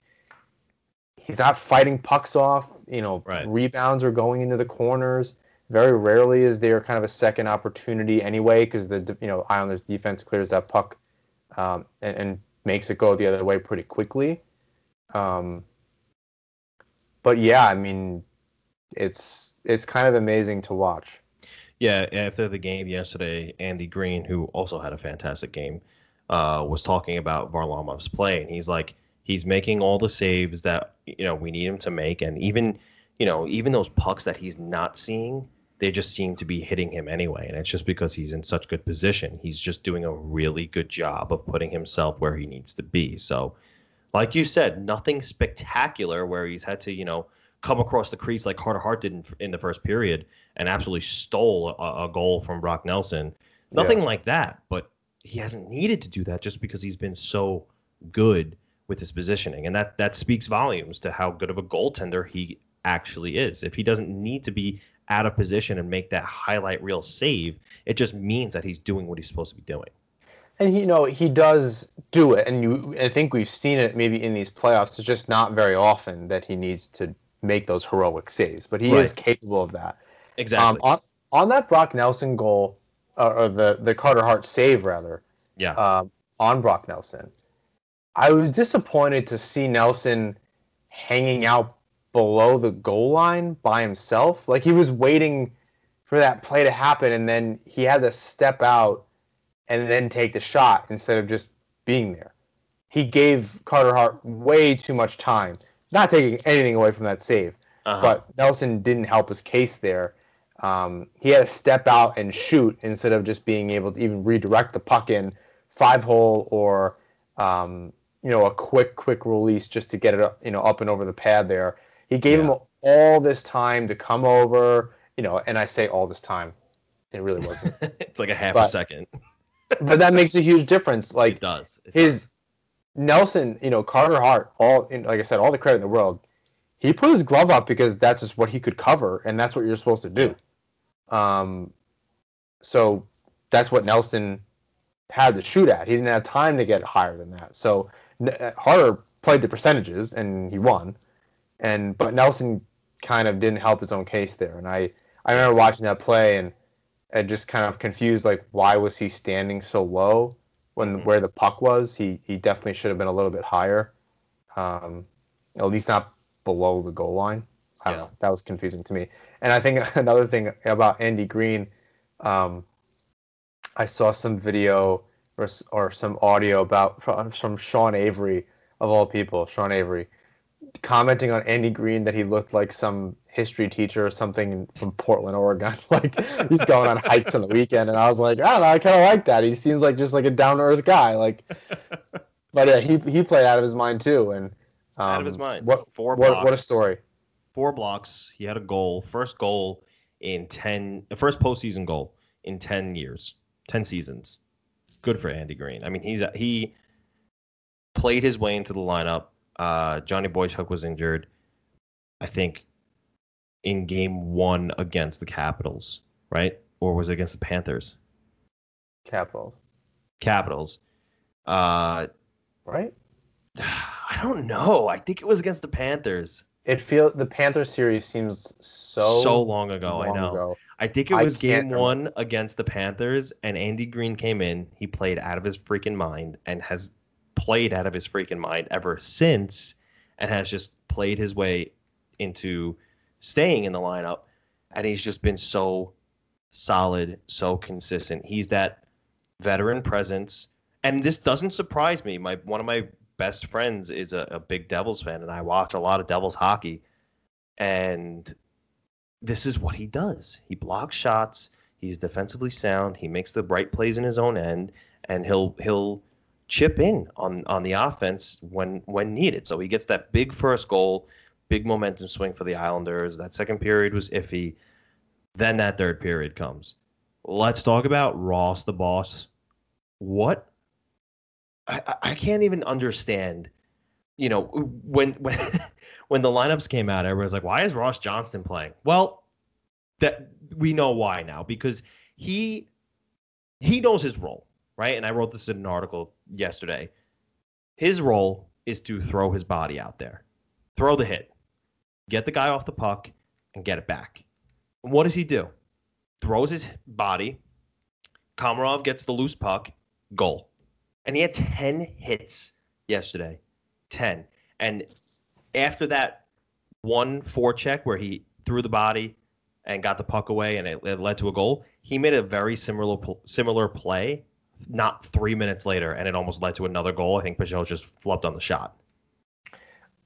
he's not fighting pucks off. You know, Right. rebounds are going into the corners. Very rarely is there kind of a second opportunity anyway, because the you know Islanders defense clears that puck um, and, and makes it go the other way pretty quickly. Um, but yeah, I mean, it's it's kind of amazing to watch. Yeah, after the game yesterday, Andy Greene, who also had a fantastic game, uh, was talking about Varlamov's play, and he's like, he's making all the saves that you know we need him to make, and even you know even those pucks that he's not seeing, they just seem to be hitting him anyway, and it's just because he's in such good position. He's just doing a really good job of putting himself where he needs to be. So, like you said, nothing spectacular where he's had to you know come across the crease like Carter Hart did in, in the first period and absolutely stole a, a goal from Brock Nelson. Nothing like that, but he hasn't needed to do that just because he's been so good with his positioning, and that that speaks volumes to how good of a goaltender he actually is. If he doesn't need to be out of position and make that highlight reel save, it just means that he's doing what he's supposed to be doing. And he, you know, he does do it, and you, I think we've seen it maybe in these playoffs. It's just not very often that he needs to make those heroic saves, but he is capable of that. Exactly. Um, on on that Brock Nelson goal, uh, or the the Carter Hart save rather, yeah. um, on Brock Nelson, I was disappointed to see Nelson hanging out below the goal line by himself. Like he was waiting for that play to happen, and then he had to step out and then take the shot instead of just being there. He gave Carter Hart way too much time. Not taking anything away from that save, Uh-huh. but Nelson didn't help his case there. Um, he had to step out and shoot instead of just being able to even redirect the puck in five hole or um, you know a quick quick release just to get it up, you know up and over the pad there. He gave Yeah. him all this time to come over, you know, and I say all this time, it really wasn't, it's like a half a second. but that makes a huge difference. Like it does. It his Nelson, you know, Carter Hart, all like I said, all the credit in the world. He put his glove up because that's just what he could cover, and that's what you're supposed to do. Um, so that's what Nelson had to shoot at. He didn't have time to get higher than that. So uh, Harder played the percentages and he won, and but Nelson kind of didn't help his own case there. And I I remember watching that play and and just kind of confused like why was he standing so low when Mhm. where the puck was? He he definitely should have been a little bit higher, um, at least not below the goal line. I don't Yeah. know. That was confusing to me. And I think another thing about Andy Greene, um, I saw some video or or some audio about from, from Sean Avery of all people, Sean Avery, commenting on Andy Greene that he looked like some history teacher or something from Portland, Oregon. like he's going on hikes on the weekend, and I was like, I don't know, I kind of like that. He seems like just like a down to earth guy. Like, but yeah, he he played out of his mind too, and um, out of his mind. What four what blocks, what a story. Four blocks. He had a goal. First goal in ten. The first postseason goal in ten years, ten seasons. Good for Andy Greene. I mean, he's he played his way into the lineup. Uh, Johnny Boychuk was injured. I think in game one against the Capitals, right? Or was it against the Panthers? Capitals, Capitals. Uh, right? I don't know. I think it was against the Panthers. It feel the Panthers series seems so So, long ago, I know. ago. I think it was game remember. one against the Panthers, and Andy Greene came in. He played out of his freaking mind and has played out of his freaking mind ever since, and has just played his way into staying in the lineup. And he's just been so solid, so consistent. He's that veteran presence, and this doesn't surprise me. My one of my best friends is a, a big Devils fan, and I watch a lot of Devils hockey. And this is what he does. He blocks shots. He's defensively sound. He makes the right plays in his own end, and he'll he'll chip in on on the offense when when needed. So he gets that big first goal, big momentum swing for the Islanders. That second period was iffy. Then that third period comes. Let's talk about Ross the boss. What? I, I- can't even understand you know, when when when the lineups came out, everyone's like, "Why is Ross Johnston playing?" Well, that we know why now because he he knows his role, right? And I wrote this in an article yesterday. His role is to throw his body out there, throw the hit, get the guy off the puck, and get it back. And what does he do? Throws his body. Komarov gets the loose puck, goal. And he had 10 hits yesterday. 10. And after that one forecheck where he threw the body and got the puck away and it, it led to a goal, he made a very similar similar play not three minutes later, and it almost led to another goal. I think Pageau just flubbed on the shot.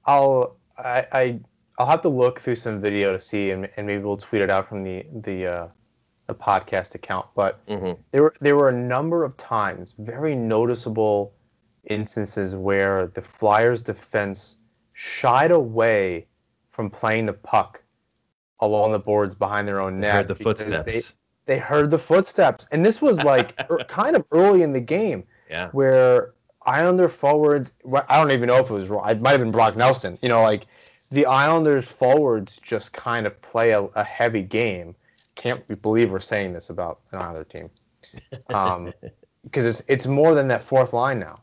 I'll I, I I'll have to look through some video to see, and, and maybe we'll tweet it out from the the uh, the podcast account. But mm-hmm. there were there were a number of times, very noticeable instances where the Flyers defense shied away from playing the puck along the boards behind their own net. Heard the footsteps. They, heard the footsteps, and this was like er, kind of early in the game. Yeah. Where Islander forwards, I don't even know if it was. It might have been Brock Nelson. You know, like the Islanders forwards just kind of play a, a heavy game. Can't believe we're saying this about an Islander team, um, because it's it's more than that fourth line now.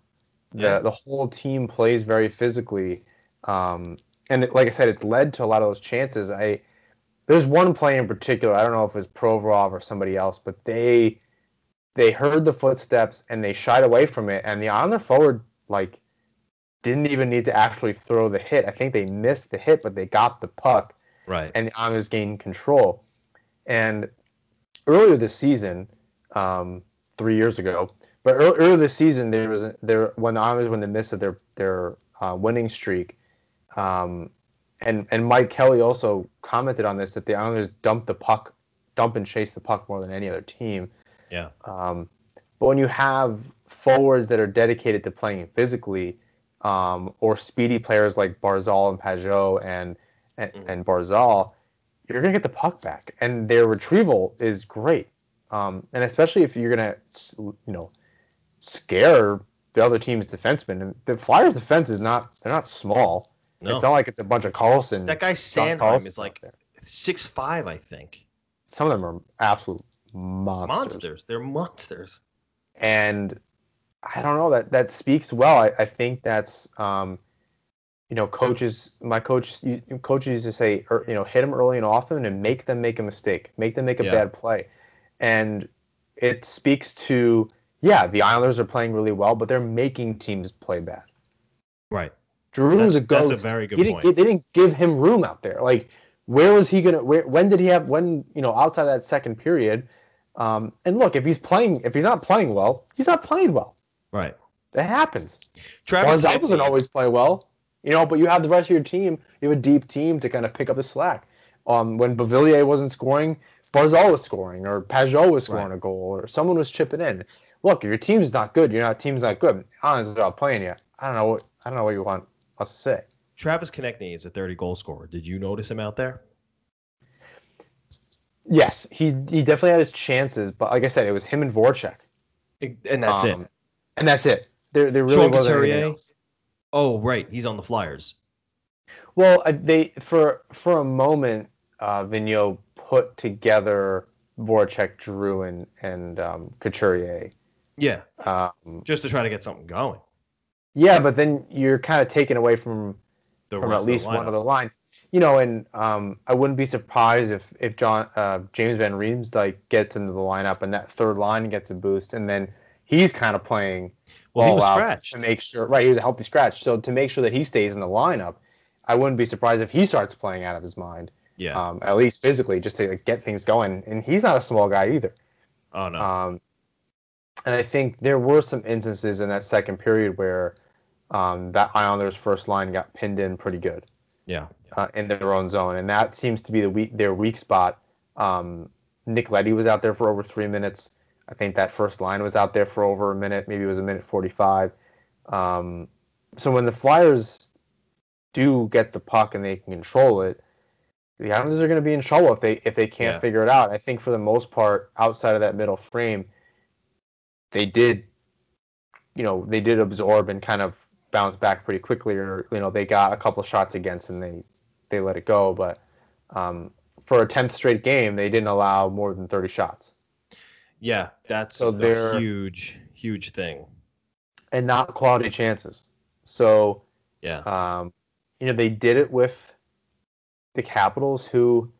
The Yeah. the whole team plays very physically, um, and it, like I said, it's led to a lot of those chances. I there's one play in particular. I don't know if it was Provorov or somebody else, but they they heard the footsteps and they shied away from it, and the Islander forward like didn't even need to actually throw the hit. I think they missed the hit, but they got the puck, Right. and the Islanders gained control. And earlier this season, um, three years ago, but ear- earlier this season, there was a, there when the Islanders were in the midst of their their uh, winning streak, um, and and Mike Kelly also commented on this that the Islanders dumped the puck, dump and chase the puck more than any other team. Yeah. Um, but when you have forwards that are dedicated to playing physically, um, or speedy players like Barzal and Pageau and and, Mhm. and Barzal, you're gonna get the puck back, and their retrieval is great. Um, and especially if you're gonna, you know, scare the other team's defensemen. And the Flyers' defense is not they're not small. No. It's not like it's a bunch of Carlson. that guy John Sanheim is like six five, I think. some of them are absolute monsters. Monsters. They're monsters. and I don't know that that speaks well. I, I think that's um, you know coaches. My coach you- coaches used to say er, you know hit them early and often and make them make a mistake, make them make a Yeah. bad play, and it speaks to yeah the Islanders are playing really well, but they're making teams play bad. Right. Giroux was a ghost. that's a very good He didn't- They didn't give him room out there. Like, where was he gonna? Where, when did he have? When you know, outside that second period. Um, and look, if he's playing, if he's not playing well, he's not playing well. Right. That happens. Travis Barzal doesn't always play well, you know. But you have the rest of your team. You have a deep team to kind of pick up the slack. Um, when Beauvillier wasn't scoring, Barzal was scoring, or Pageau was scoring Right. a goal, or someone was chipping in. Look, if your team's not good, you're team's not good. Honestly, not playing yet. I don't know what I don't know what you want us to say. Travis Konecny is a 30 goal scorer. Did you notice him out there? Yes, he he definitely had his chances, but like I said, it was him and Voracek, And that's Um, it. and that's it. There, there really Sean wasn't anything else. Oh, right. He's on the Flyers. Well, uh, they for for a moment, uh, Vigneault put together Voracek, Giroux, and and um, Couturier. Yeah. Um, Just to try to get something going. Yeah, but then you're kind of taken away from The from at least one of the one lineup. other line. You know, and um, I wouldn't be surprised if if John uh, James Van Riemsdyk gets into the lineup and that third line gets a boost, and then he's kind of playing Well, he was out scratched. to make sure. Right, he was a healthy scratch, so to make sure that he stays in the lineup, I wouldn't be surprised if he starts playing out of his mind, Yeah. um, at least physically, just to like, get things going. And he's not a small guy either. oh no. Um, and I think there were some instances in that second period where um, that Islanders first line got pinned in pretty good yeah. uh, in their own zone, and that seems to be the weak their weak spot. Um, Nick Leddy was out there for over three minutes. I think that first line was out there for over a minute, maybe it was a minute forty-five. Um, so when the Flyers do get the puck and they can control it, the Islanders are going to be in trouble if they if they can't Yeah. figure it out. I think for the most part, outside of that middle frame, they did, you know, they did absorb and kind of bounce back pretty quickly, or you know they got a couple shots against and they they let it go. But um, for a tenth straight game, they didn't allow more than thirty shots. Yeah, that's So a they're- huge, huge thing. and not quality chances. So, Yeah. um, you know, they did it with the Capitals, who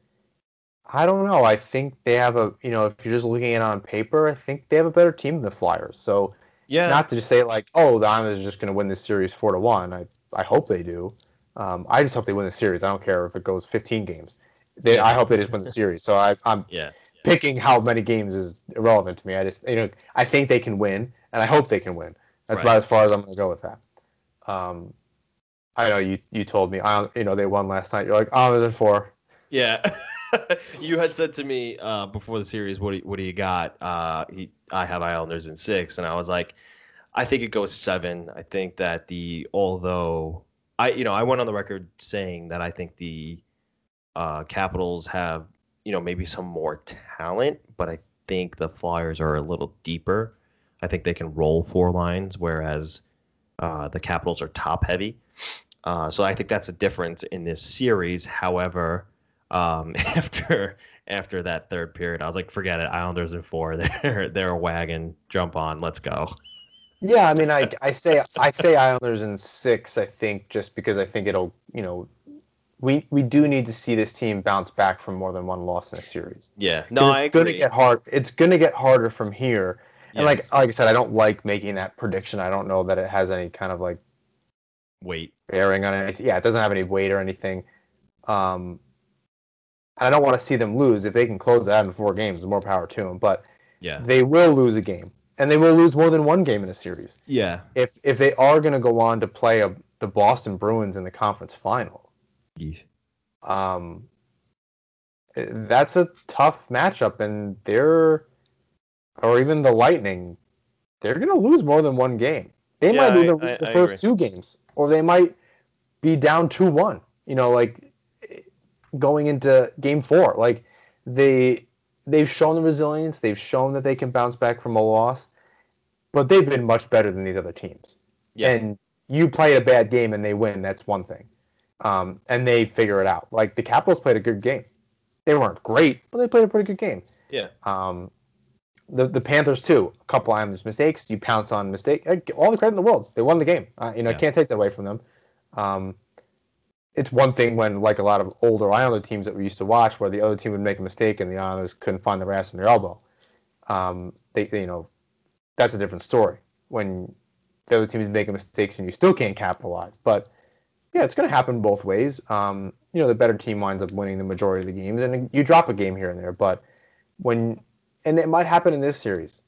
I don't know. I think they have a, you know, if you're just looking at it on paper, I think they have a better team than the Flyers. So, Yeah. not to just say like, oh, the Islanders are just going to win this series four to one. I, I hope they do. Um, I just hope they win the series. I don't care if it goes 15 games. They, Yeah. I hope they just win the series. So I, I'm yeah. picking how many games is irrelevant to me. I just you know I think they can win, and I hope they can win. That's Right. about as far as I'm going to go with that. Um, I know you you told me I you know they won last night. You're like oh there's a four. Yeah. you had said to me uh, before the series, "What do you, what do you got?" Uh, he, I have Islanders in six, and I was like, "I think it goes seven. I think that the although I you know I went on the record saying that I think the uh, Capitals have you know maybe some more talent, but I think the Flyers are a little deeper. I think they can roll four lines, whereas uh, the Capitals are top heavy. Uh, so I think that's a difference in this series. However, um, after after that third period, I was like, forget it. Islanders in four. They're they're a wagon. Jump on. Let's go. Yeah, I mean I I say I say Islanders in six. I think just because I think it'll you know we we do need to see this team bounce back from more than one loss in a series. Yeah, No, I it's gonna get hard. It's gonna get harder from here. And like Yes. like I said, I don't like making that prediction. I don't know that it has any kind of like weight bearing on anything. Yeah, it doesn't have any weight or anything. Um, and I don't want to see them lose. If they can close that in four games, more power to them. But Yeah. they will lose a game, and they will lose more than one game in a series. Yeah. If if they are going to go on to play a, the Boston Bruins in the conference final, Yeesh. um, that's a tough matchup, and they're or even the Lightning, they're going to lose more than one game. They Yeah, might even I- lose the I first agree. two games, or they might be down two one. You know, like going into game four, like they they've shown the resilience, they've shown that they can bounce back from a loss, but they've been much better than these other teams. Yeah. And you play a bad game and they win, that's one thing. Um, and they figure it out. Like the Capitals played a good game. They weren't great, but they played a pretty good game. Yeah. Um, the the Panthers too. A couple Islanders mistakes. You pounce on mistake. All the credit in the world. They won the game. Uh, you know, I Yeah. can't take that away from them. Um, it's one thing when like a lot of older Islander teams that we used to watch, where the other team would make a mistake and the Islanders couldn't find their ass in their elbow. Um, they, they, you know, that's a different story. When the other team is making mistakes and you still can't capitalize. But yeah, it's going to happen both ways. Um, you know, the better team winds up winning the majority of the games, and you drop a game here and there. But when, and it might happen in this series.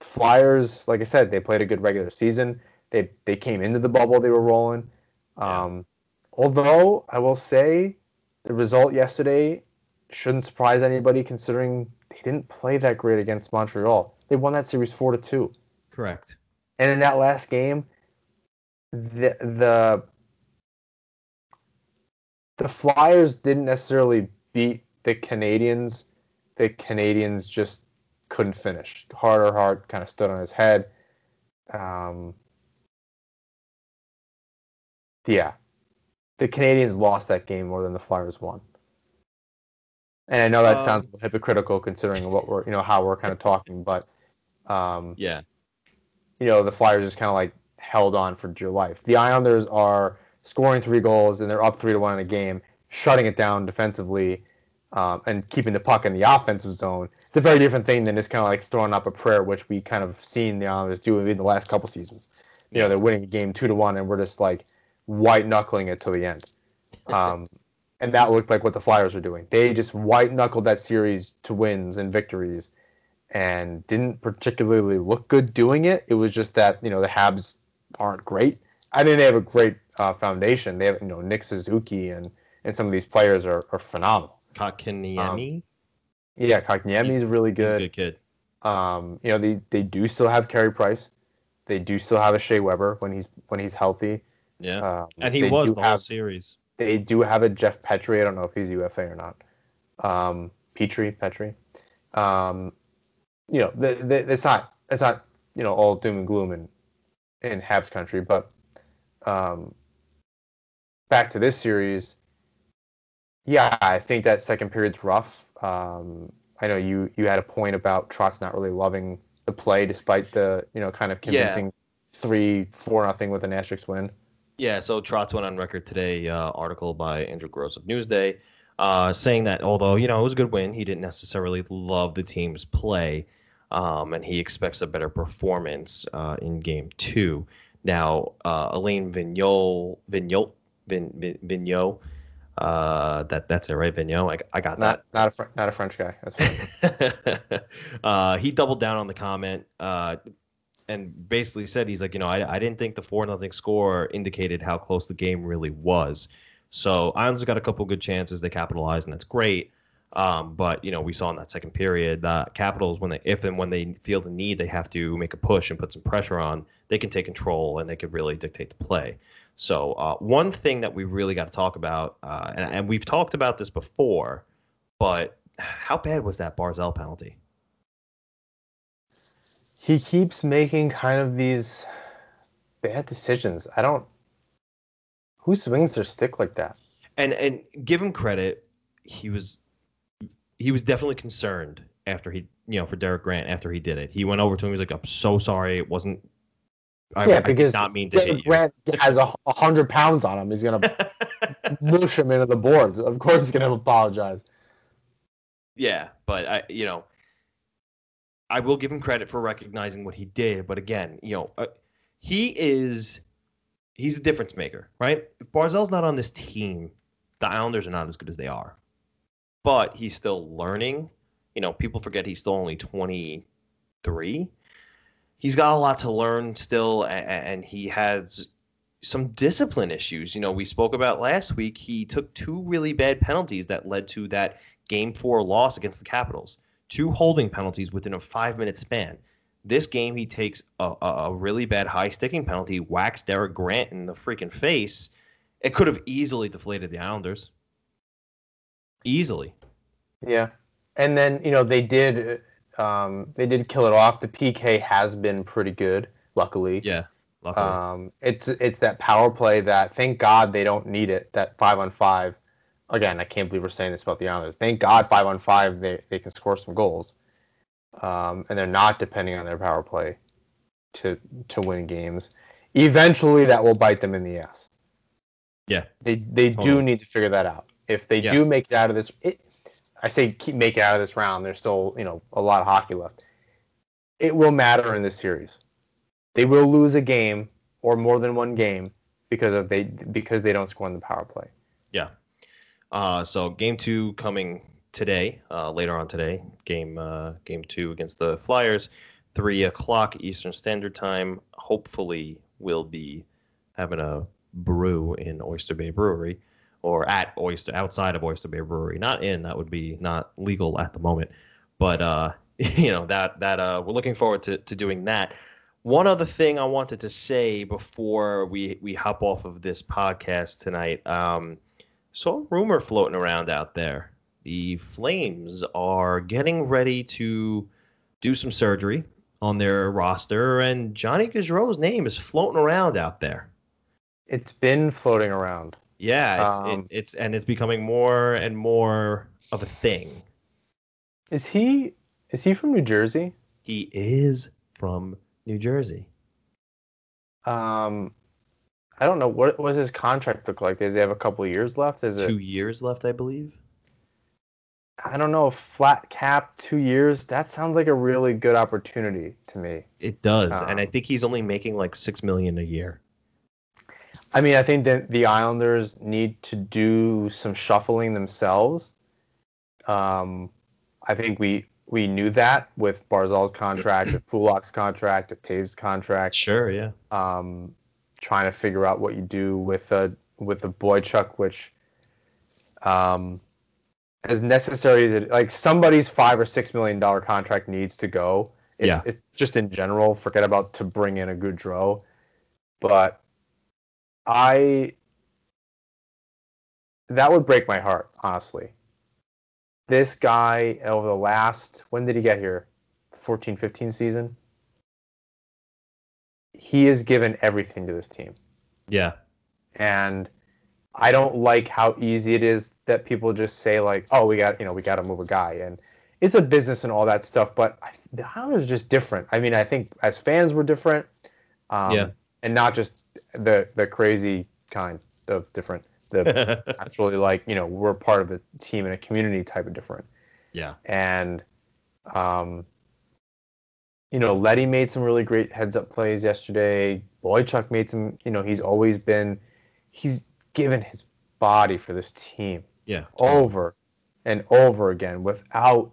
Flyers, like I said, they played a good regular season. They they came into the bubble, they were rolling. Um, Although I will say, the result yesterday shouldn't surprise anybody, considering they didn't play that great against Montreal. They won that series four to two. Correct. And in that last game, the the the Flyers didn't necessarily beat the Canadiens. The Canadiens just couldn't finish. Harder Hart kind of stood on his head. Um, yeah, the Canadiens lost that game more than the Flyers won. And I know that Um, sounds hypocritical considering what we're, you know, how we're kind of talking, but um, Yeah. you know, the Flyers just kind of like held on for dear life. The Islanders are scoring three goals and they're up three to one in a game, shutting it down defensively um, and keeping the puck in the offensive zone. It's a very different thing than just kind of like throwing up a prayer, which we kind of seen the Islanders do in the last couple seasons. You know, they're winning a game two to one and we're just like white knuckling it to the end. Um, and that looked like what the Flyers were doing. They just white knuckled that series to wins and victories and didn't particularly look good doing it. It was just that you know the Habs aren't great. I think they have a great uh, foundation. They have you know Nick Suzuki and and some of these players are, are phenomenal. Kakiniemi. Yeah, Kotkaniemi's really He's a good. good kid. Um, you know they they do still have Carey Price. They do still have a Shea Weber when he's when he's healthy. Yeah. Um, and he was the whole series. they do have a Jeff Petry. I don't know if he's UFA or not. Um, Petry, Petry. Um, you know, the, the, it's not it's not you know all doom and gloom in in Habs country, but um, back to this series, yeah, I think that second period's rough. Um, I know you you had a point about Trotz not really loving the play despite the you know kind of Yeah. convincing three four nothing with an asterisk win. Yeah, so Trotz went on record today, uh, article by Andrew Gross of Newsday, uh, saying that although, you know, it was a good win, he didn't necessarily love the team's play, um, and he expects a better performance uh, in game two. Now, uh, Alain Vigneault, Vigneault, Vin, Vin, Vigneault, uh, that, that's it, right? Vigneault? I, I got that. Not not a Fr- not a French guy. That's fine. uh, he doubled down on the comment uh, and basically said he's like, you know, I, I didn't think the four nothing score indicated how close the game really was. So Islanders got a couple good chances, they capitalized, and that's great. Um, but you know, we saw in that second period, that Capitals when they, if and when they feel the need, they have to make a push and put some pressure on. They can take control and they can really dictate the play. So uh, one thing that we really got to talk about, uh, and, and we've talked about this before, but how bad was that Barzal penalty? He keeps making kind of these bad decisions. I don't. Who swings their stick like that? and and give him credit he was he was definitely concerned after he you know for Derek Grant after he did it he went over to him He's like I'm so sorry it wasn't I, yeah, I did because not mean to Derek hit you Grant has a, a hundred pounds on him. He's gonna mush him into the boards. Of course, he's gonna apologize. yeah but I you know I will give him credit for recognizing what he did but again you know uh, he is he's a difference maker right? If Barzal's not on this team the Islanders are not as good as they are. But he's still learning. You know people forget he's still only 23 he's got a lot to learn still a- a- and he has some discipline issues. You know we spoke about last week he took two really bad penalties that led to that game four loss against the capitals two holding penalties within a five minute span this game he takes a, a, a really bad high sticking penalty whacks derek grant in the freaking face it could have easily deflated the islanders easily Yeah, and then you know they did um, they did kill it off. The PK has been pretty good, luckily. yeah luckily. Um, it's it's that power play that thank God they don't need it. That five on five. Again, I can't believe we're saying this about the Islanders. Thank God five on five they, they can score some goals, um, and they're not depending on their power play to to win games. Eventually, that will bite them in the ass. Yeah. they they do need to figure that out. If they Yeah. do make it out of this, it, I say keep make it out of this round. There's still you know a lot of hockey left. It will matter in this series. They will lose a game or more than one game because of they because they don't score in the power play. Uh, so game two coming today, uh, later on today. Game uh, game two against the Flyers, three o'clock Eastern Standard Time. Hopefully, we'll be having a brew in Oyster Bay Brewery, or at Oyster outside of Oyster Bay Brewery. Not in. That would be not legal at the moment. But uh, you know that that uh, we're looking forward to to doing that. One other thing I wanted to say before we we hop off of this podcast tonight. Um, saw a rumor floating around out there. The Flames are getting ready to do some surgery on their roster, and Johnny Gaudreau's name is floating around out there. It's been floating around. Yeah, it's, Um, it, it's and it's becoming more and more of a thing. Is he is he from New Jersey? He is from New Jersey. Um, I don't know what was his contract look like. Does he have a couple of years left? Is it? Two years left, I believe. I don't know. Flat cap, two years. That sounds like a really good opportunity to me. It does, and I Um, think he's only making like six million a year. I mean, I think that the Islanders need to do some shuffling themselves. Um, I think we we knew that with Barzal's contract, with Pulock's contract, with Toews' contract. Sure, yeah. Um, trying to figure out what you do with a with a the Boychuk, which um, as necessary as it like somebody's five or six million dollar contract needs to go. It's, Yeah. it's just in general. Forget about to bring in a Gaudreau, but I that would break my heart, honestly. This guy over the last when did he get here? 14 15 season. He has given everything to this team. Yeah. and I don't like how easy it is that people just say like, "Oh, we got you know we got to move a guy," and it's a business and all that stuff. But I, the Islanders just different. I mean, I think as fans we're different, um, Yeah. and not just the the crazy kind of different. The actually like you know we're part of a team and a community type of different. yeah. And um, you know, Leddy made some really great heads up plays yesterday. Boychuk made some. You know, he's always been he's given his body for this team Yeah. over and over again without,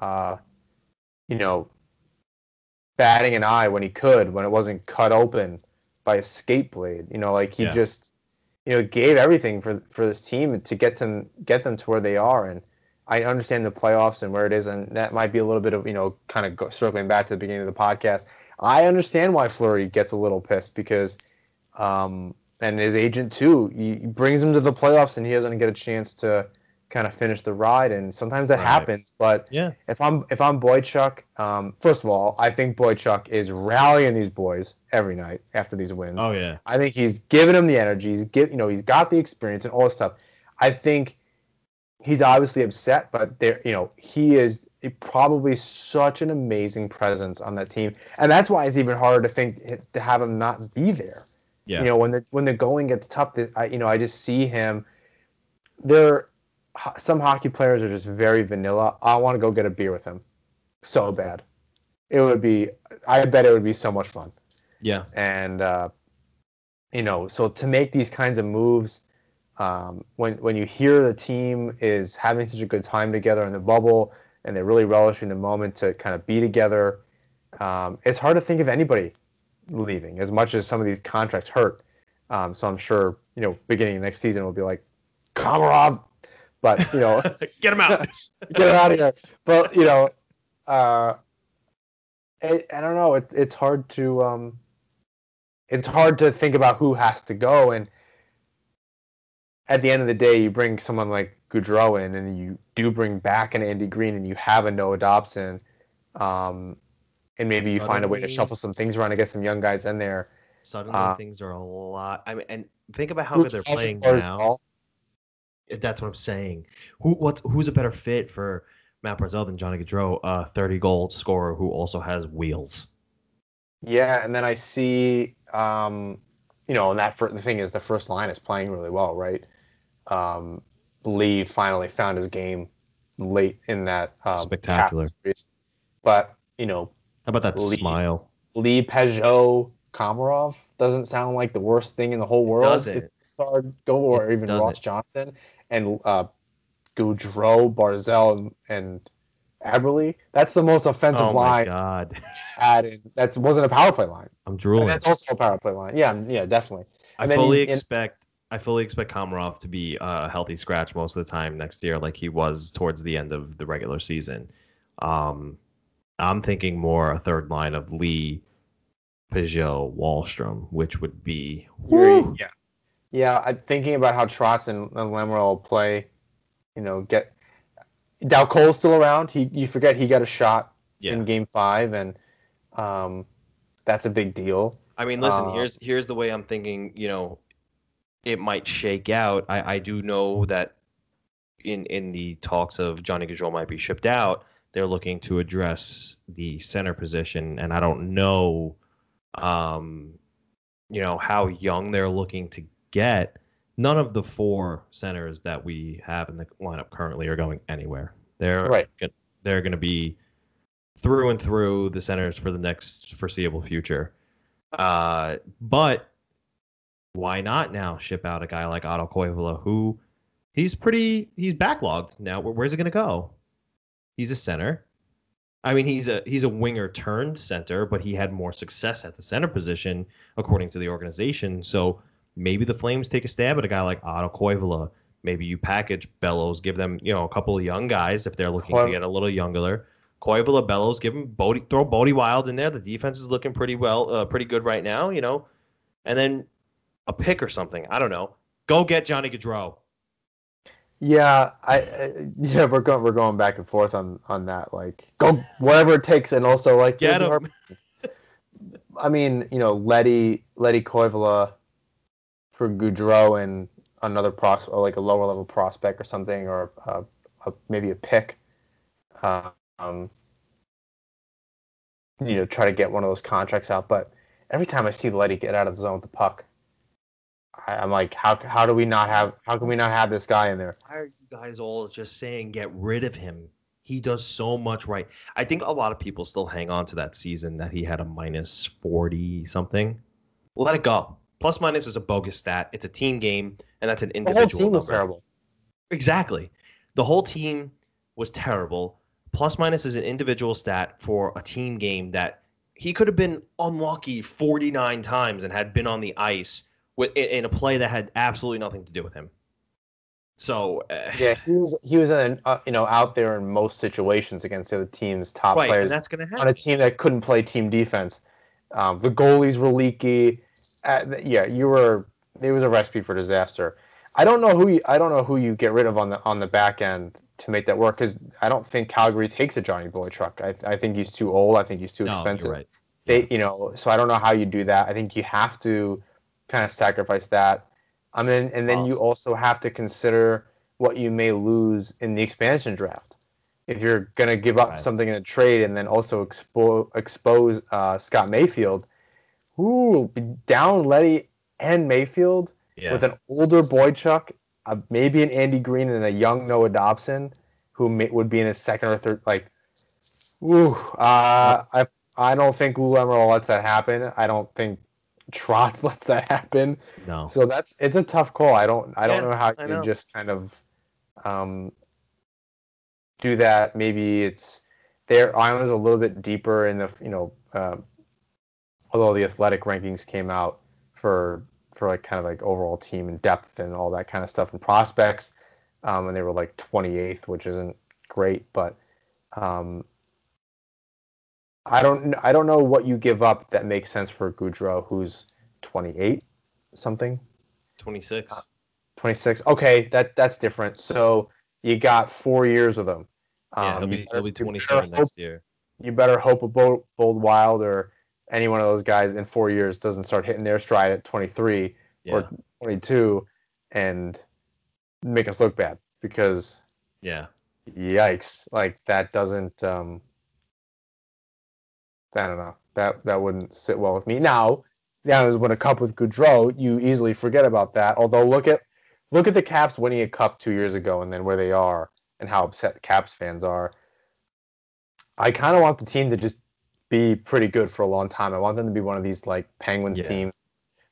uh, you know, batting an eye when he could, when it wasn't cut open by a skate blade. You know, like he Yeah. just, you know, gave everything for for this team to get them get them to where they are. And I understand the playoffs and where it is, and that might be a little bit of you know, kind of go, circling back to the beginning of the podcast. I understand why Fleury gets a little pissed because. Um, and his agent too. He brings him to the playoffs, and he doesn't get a chance to kind of finish the ride. And sometimes that Right. happens. But Yeah. if I'm if I'm Boychuk, um, first of all, I think Boychuk is rallying these boys every night after these wins. Oh yeah. I think he's giving them the energy. He's give, you know, he's got the experience and all this stuff. I think he's obviously upset, but there, you know, he is probably such an amazing presence on that team, and that's why it's even harder to think to have him not be there. Yeah. You know, when the when the going gets tough, I, you know, I just see him. There, some hockey players are just very vanilla. I want to go get a beer with him, so bad. It would be. I bet it would be so much fun Yeah. and uh, you know so to make these kinds of moves um, when when you hear the team is having such a good time together in the bubble and they're really relishing the moment to kind of be together um, it's hard to think of anybody leaving as much as some of these contracts hurt um, so i'm sure you know beginning of next season will be like Komarov but you know Get him out. get him out of here. But you know, uh, I, I don't know. It, it's hard to um, it's hard to think about who has to go. And at the end of the day, you bring someone like Gaudreau in, and you do bring back an Andy Greene, and you have a Noah Dobson, um, and maybe you find a way to shuffle some things around to get some young guys in there. Suddenly Uh, things are a lot. I mean, and think about how good they're playing now. That's what I'm saying. Who what's who's a better fit for Matt Barzal than Johnny Gaudreau, a 30 goal scorer who also has wheels? Yeah, and then I see, um, you know, and that fir- the thing is, the first line is playing really well, right? Um, Lee finally found his game late in that um, Spectacular. Series. But you know, How about that Lee- smile? Lee Pageau Komarov doesn't sound like the worst thing in the whole world. It's hard go or It even. Ross Johnston and uh, Gaudreau, Barzal, and, and Eberle. That's the most offensive Oh my line god. had. In, that wasn't a power play line. I'm And drooling. that's also a power play line. Yeah, yeah, definitely. I and then fully in- expect I fully expect Komarov to be a healthy scratch most of the time next year, like he was towards the end of the regular season. Um, I'm thinking more a third line of Lee, Pageau, Wahlstrom, which would be You're- yeah, yeah. I'm thinking about how Trotz and, and Lamoriello will play. You know, get Dal Colle's still around. He you forget he got a shot yeah. in Game Five, and um, that's a big deal. I mean, listen, Uh, here's here's the way I'm thinking. You know, it might shake out. I I do know that in in the talks of Johnny Gaudreau might be shipped out, they're looking to address the center position, and I don't know, um, you know how young they're looking to get. None of the four centers that we have in the lineup currently are going anywhere. They're Right. they're going to be through and through the centers for the next foreseeable future. Uh, but why not now ship out a guy like Otto Koivula who he's pretty he's backlogged now. Where- Where's he gonna go? He's a center. I mean, he's a he's a winger turned center, but he had more success at the center position according to the organization. So maybe the Flames take a stab at a guy like Otto Koivula. Maybe you package Bellows, give them you know a couple of young guys if they're looking to get a little younger. Koivula, Bellows, give him Bode, throw Bode Wilde in there. The defense is looking pretty well, uh, pretty good right now, you know. And then a pick or something. I don't know. Go get Johnny Gaudreau. Yeah, I, I yeah we're going we're going back and forth on on that. Like go whatever it takes, and also like Get him. I mean, you know, Leddy Leddy Koivula, for Gaudreau and another pros or like a lower level prospect or something, or uh, a, maybe a pick. Um, you know, try to get one of those contracts out. But every time I see Leddy get out of the zone with the puck, I, am like, how how do we not have? How can we not have this guy in there? Why are you guys all just saying get rid of him? He does so much right. I think a lot of people still hang on to that season that he had a minus forty something. Let it go. Plus minus is a bogus stat. It's a team game, and that's an individual. The whole team was number. terrible. Exactly. The whole team was terrible. Plus minus is an individual stat for a team game that he could have been unlucky 49 times and had been on the ice with in a play that had absolutely nothing to do with him. So uh, yeah, he was he was in, uh, you know out there in most situations against the other team's top right, players. That's to happen on a team that couldn't play team defense. Um, the goalies were leaky. Uh, yeah, you were. It was a recipe for disaster. I don't know who you, I don't know who you get rid of on the on the back end to make that work because I don't think Calgary takes a Johnny Boychuk. I I think he's too old. I think he's too no, expensive. Right. They you know so I don't know how you do that. I think you have to kind of sacrifice that. I mean, and then awesome. you also have to consider what you may lose in the expansion draft. If you're going to give up right. something in a trade and then also expo- expose uh, Scott Mayfield, ooh, down Leddy and Mayfield yeah. with an older Boychuk, uh, maybe an Andy Greene and a young Noah Dobson, who may, would be in his second or third. Like, ooh, uh, I I don't think Lou Lamoriello lets that happen. I don't think Trotz lets that happen. No. So that's it's a tough call. I don't I don't yeah, know how you know. just kind of um, do that. Maybe it's their island's a little bit deeper in the you know uh, although the athletic rankings came out for for like kind of like overall team and depth and all that kind of stuff and prospects um, and they were like 28th which isn't great but um, I don't I don't know what you give up that makes sense for Gaudreau who's 28 something? 26 uh, 26 okay that that's different. So you got four years of them. um, yeah he'll be, he'll be 27 next year. you better hope a bold, bold wild or any one of those guys in four years doesn't start hitting their stride at 23 yeah. or 22 and make us look bad because yeah. Yikes. Like that doesn't um i don't know that that wouldn't sit well with me now now when a cup with Gaudreau, you easily forget about that. Although look at look at the Caps winning a cup two years ago and then where they are and how upset the Caps fans are. I kind of want the team to just be pretty good for a long time. I want them to be one of these like Penguins yeah. teams,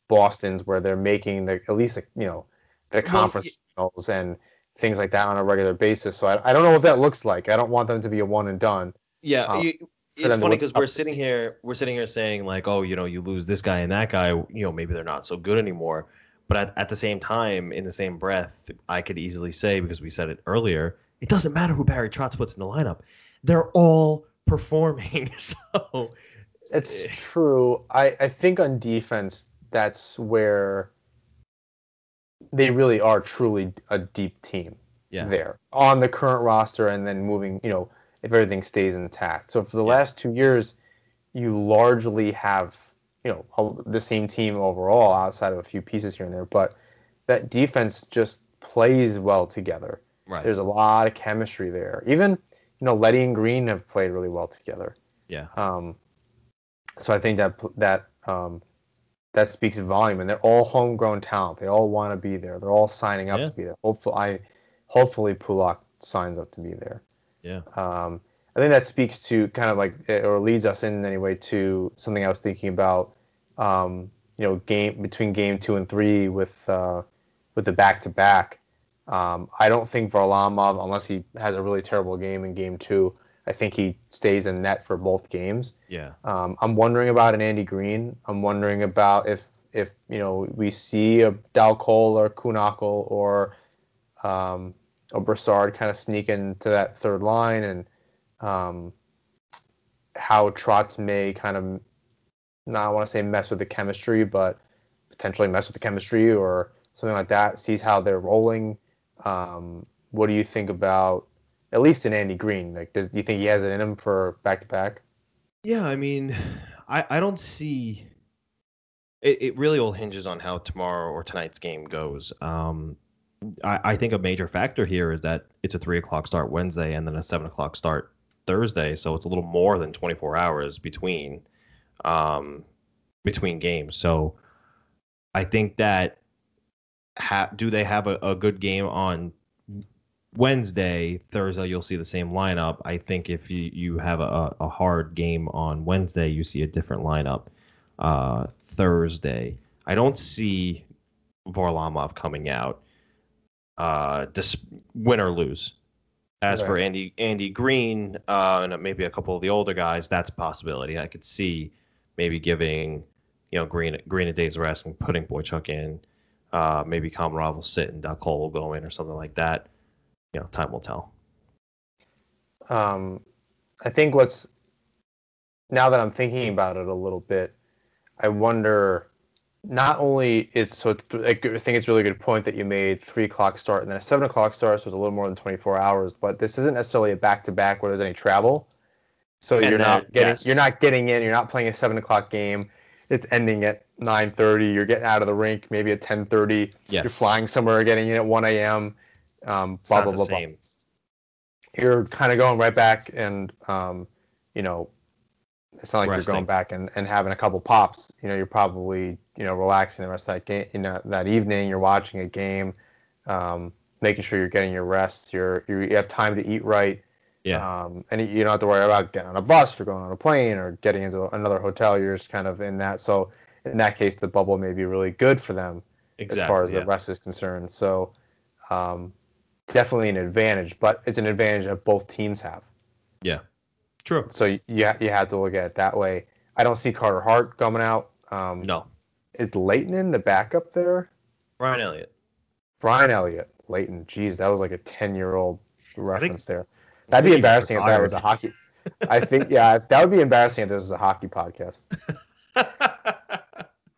Boston's, where they're making the at least the, you know the conference well, finals and things like that on a regular basis. So I, I don't know what that looks like. I don't want them to be a one and done. Yeah, um, you, it's funny because we're sitting here, we're sitting here saying like, oh, you know, you lose this guy and that guy, you know, maybe they're not so good anymore. But at, at the same time, in the same breath, I could easily say because we said it earlier, it doesn't matter who Barry Trotz puts in the lineup; they're all performing. so it's eh. true. I, I think on defense, that's where they really are truly a deep team. Yeah. There on the current roster, and then moving, you know, if everything stays intact. So for the yeah. last two years, you largely have, you know, the same team overall, outside of a few pieces here and there. But that defense just plays well together. Right. There's a lot of chemistry there. Even you know, Leddy and Greene have played really well together. Yeah. Um, so I think that that um, that speaks volume, and they're all homegrown talent. They all want to be there. They're all signing up yeah. to be there. Hopefully, I hopefully Pulock signs up to be there. Yeah. Um, I think that speaks to kind of like or leads us in anyway to something I was thinking about. Um, you know, game between game two and three with uh, with the back to back. Um, I don't think Varlamov, unless he has a really terrible game in game two, I think he stays in net for both games. Yeah. Um, I'm wondering about an Andy Greene. I'm wondering about if if you know we see a Dal Colle or Kühnhackl or um, a Brassard kind of sneak into that third line and um, how Trotz may kind of not want to say mess with the chemistry, but potentially mess with the chemistry or something like that. Sees how they're rolling um, what do you think about at least in Andy Greene? Like, does do you think he has it in him for back to back? Yeah, I mean, I I don't see it, it really all hinges on how tomorrow or tonight's game goes. Um, I, I think a major factor here is that it's a three o'clock start Wednesday and then a seven o'clock start Thursday, so it's a little more than 24 hours between um, between games. So I think that ha- do they have a, a good game on Wednesday, Thursday you'll see the same lineup. I think if you, you have a, a hard game on Wednesday, you see a different lineup uh, Thursday. I don't see Varlamov coming out, uh, dis- win or lose. As for Andy Andy Greene uh, and maybe a couple of the older guys, that's a possibility. I could see maybe giving you know Greene Greene a day's rest and putting Boychuk in. Uh, maybe Komarov will sit and Dal Colle will go in or something like that. You know, time will tell. Um, I think what's now that I'm thinking about it a little bit, I wonder. Not only is so, I think it's a really good point that you made three o'clock start and then a seven o'clock start, so it's a little more than 24 hours. But this isn't necessarily a back to back where there's any travel, so And you're not getting yes. you're not getting in. You're not playing a seven o'clock game. It's ending at 9:30. You're getting out of the rink maybe at 10:30. Yes. You're flying somewhere, getting in at 1 a.m. Um, blah blah blah blah you're kind of going right back and um, you know it's not like Resting. you're going back and, and having a couple pops you know you're probably you know relaxing the rest of that game you know that evening you're watching a game um, making sure you're getting your rest you're, you have time to eat right Yeah. um, and you don't have to worry about getting on a bus or going on a plane or getting into another hotel you're just kind of in that so in that case the bubble may be really good for them exactly. as far as yeah. the rest is concerned. So um, definitely an advantage, but it's an advantage that both teams have. Yeah. True. So you you you have to look at it that way. I don't see Carter Hart coming out. Um, No. Is Leighton in the backup there? Ryan Elliott. Brian Elliott. Leighton. Geez, that was like a ten year old reference there. That'd be embarrassing if that was a hockey. I think yeah, that would be embarrassing if this was a hockey podcast.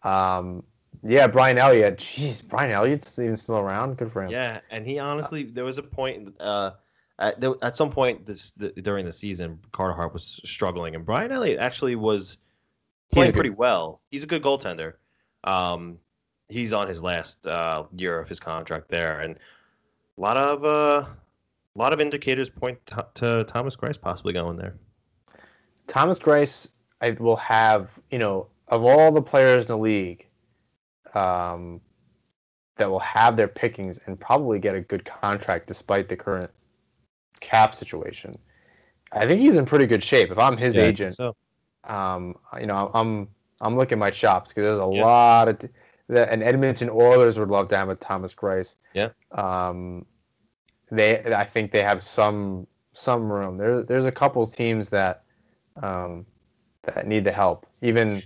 Um, yeah, Brian Elliott. Jeez, Brian Elliott's even still around. Good for him. yeah, and he honestly, there was a point, uh, at, at some point this the, during the season, Carter Hart was struggling, and Brian Elliott actually was playing pretty well. He's a good goaltender. Um, he's on his last uh, year of his contract there, and a lot of uh, a lot of indicators point to, to Thomas Greiss possibly going there. Thomas Greiss, I will have, you know, of all the players in the league, um, that will have their pickings and probably get a good contract despite the current cap situation. I think he's in pretty good shape. If I'm his Yeah, agent, so um, you know, I'm I'm looking at my chops because there's a Yeah. lot of the and Edmonton Oilers would love to have a Thomas Greiss. Yeah. Um, they I think they have some some room. There there's a couple teams that um, that need the help. Even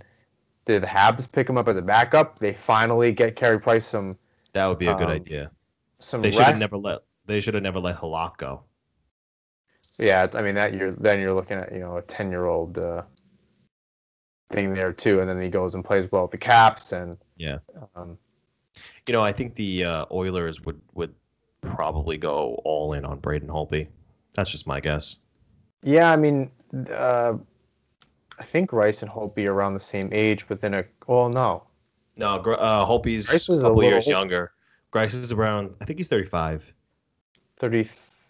did the Habs pick him up as a backup? They finally get Carey Price some that would be a good um, idea. some They should have never let they should have never let Halak go. Yeah, I mean that you're then you're looking at you know a ten year old uh, thing there too, and then he goes and plays well with the Caps and Yeah. um, You know, I think the uh, Oilers would would probably go all in on Braden Holtby. That's just my guess. Yeah, I mean, uh, I think Greiss and Holtby are around the same age, within a. Well, no, No, uh, Holtby's a is a couple years younger. Greiss is around, I think he's 35. thirty.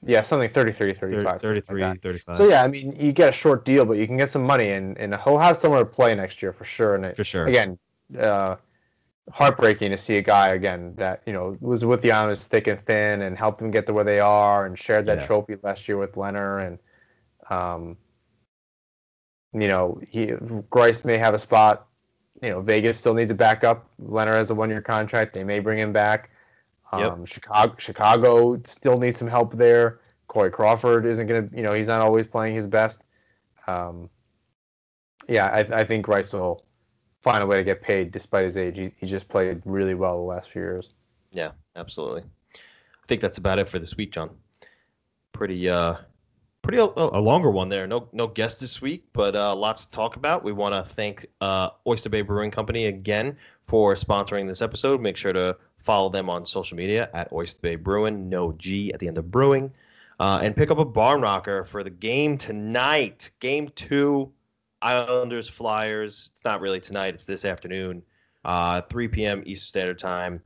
Yeah, something 30, 30, 30, 35. something like 33, 35. So yeah, I mean, you get a short deal, but you can get some money, and and he'll have somewhere to play next year for sure. And it, for sure. again, uh, heartbreaking to see a guy again that you know was with the Islanders thick and thin and helped them get to where they are and shared that Yeah. trophy last year with Lehner and um, you know he Greiss may have a spot. You know Vegas still needs a backup. Lehner has a one year contract. They may bring him back. Yep. Um, Chicago Chicago still needs some help there. Corey Crawford isn't gonna you know he's not always playing his best. Um, yeah, I, I think Greiss will find a way to get paid despite his age. He, he just played really well the last few years. Yeah, absolutely. I think that's about it for this week, John. Pretty, uh, pretty a, a longer one there. No, no guests this week, but uh, lots to talk about. We want to thank uh, Oyster Bay Brewing Company again for sponsoring this episode. Make sure to follow them on social media at Oyster Bay Brewing, no G at the end of brewing, uh, and pick up a barn rocker for the game tonight. Game two, Islanders Flyers. It's not really tonight; it's this afternoon. uh, 3 p.m. Eastern Standard Time.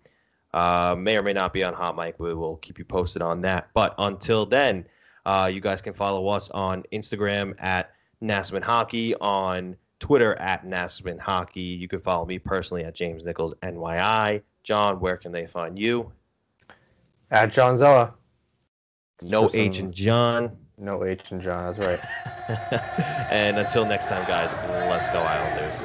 Uh, may or may not be on Hot Mic. We will keep you posted on that. But until then, uh, you guys can follow us on Instagram at Nasman Hockey, on Twitter at Nasman Hockey. You can follow me personally at James Nichols NYI. John, where can they find you? At John Zella. No some- H in John. No Agent John. That's right. and until next time, guys, let's go Islanders.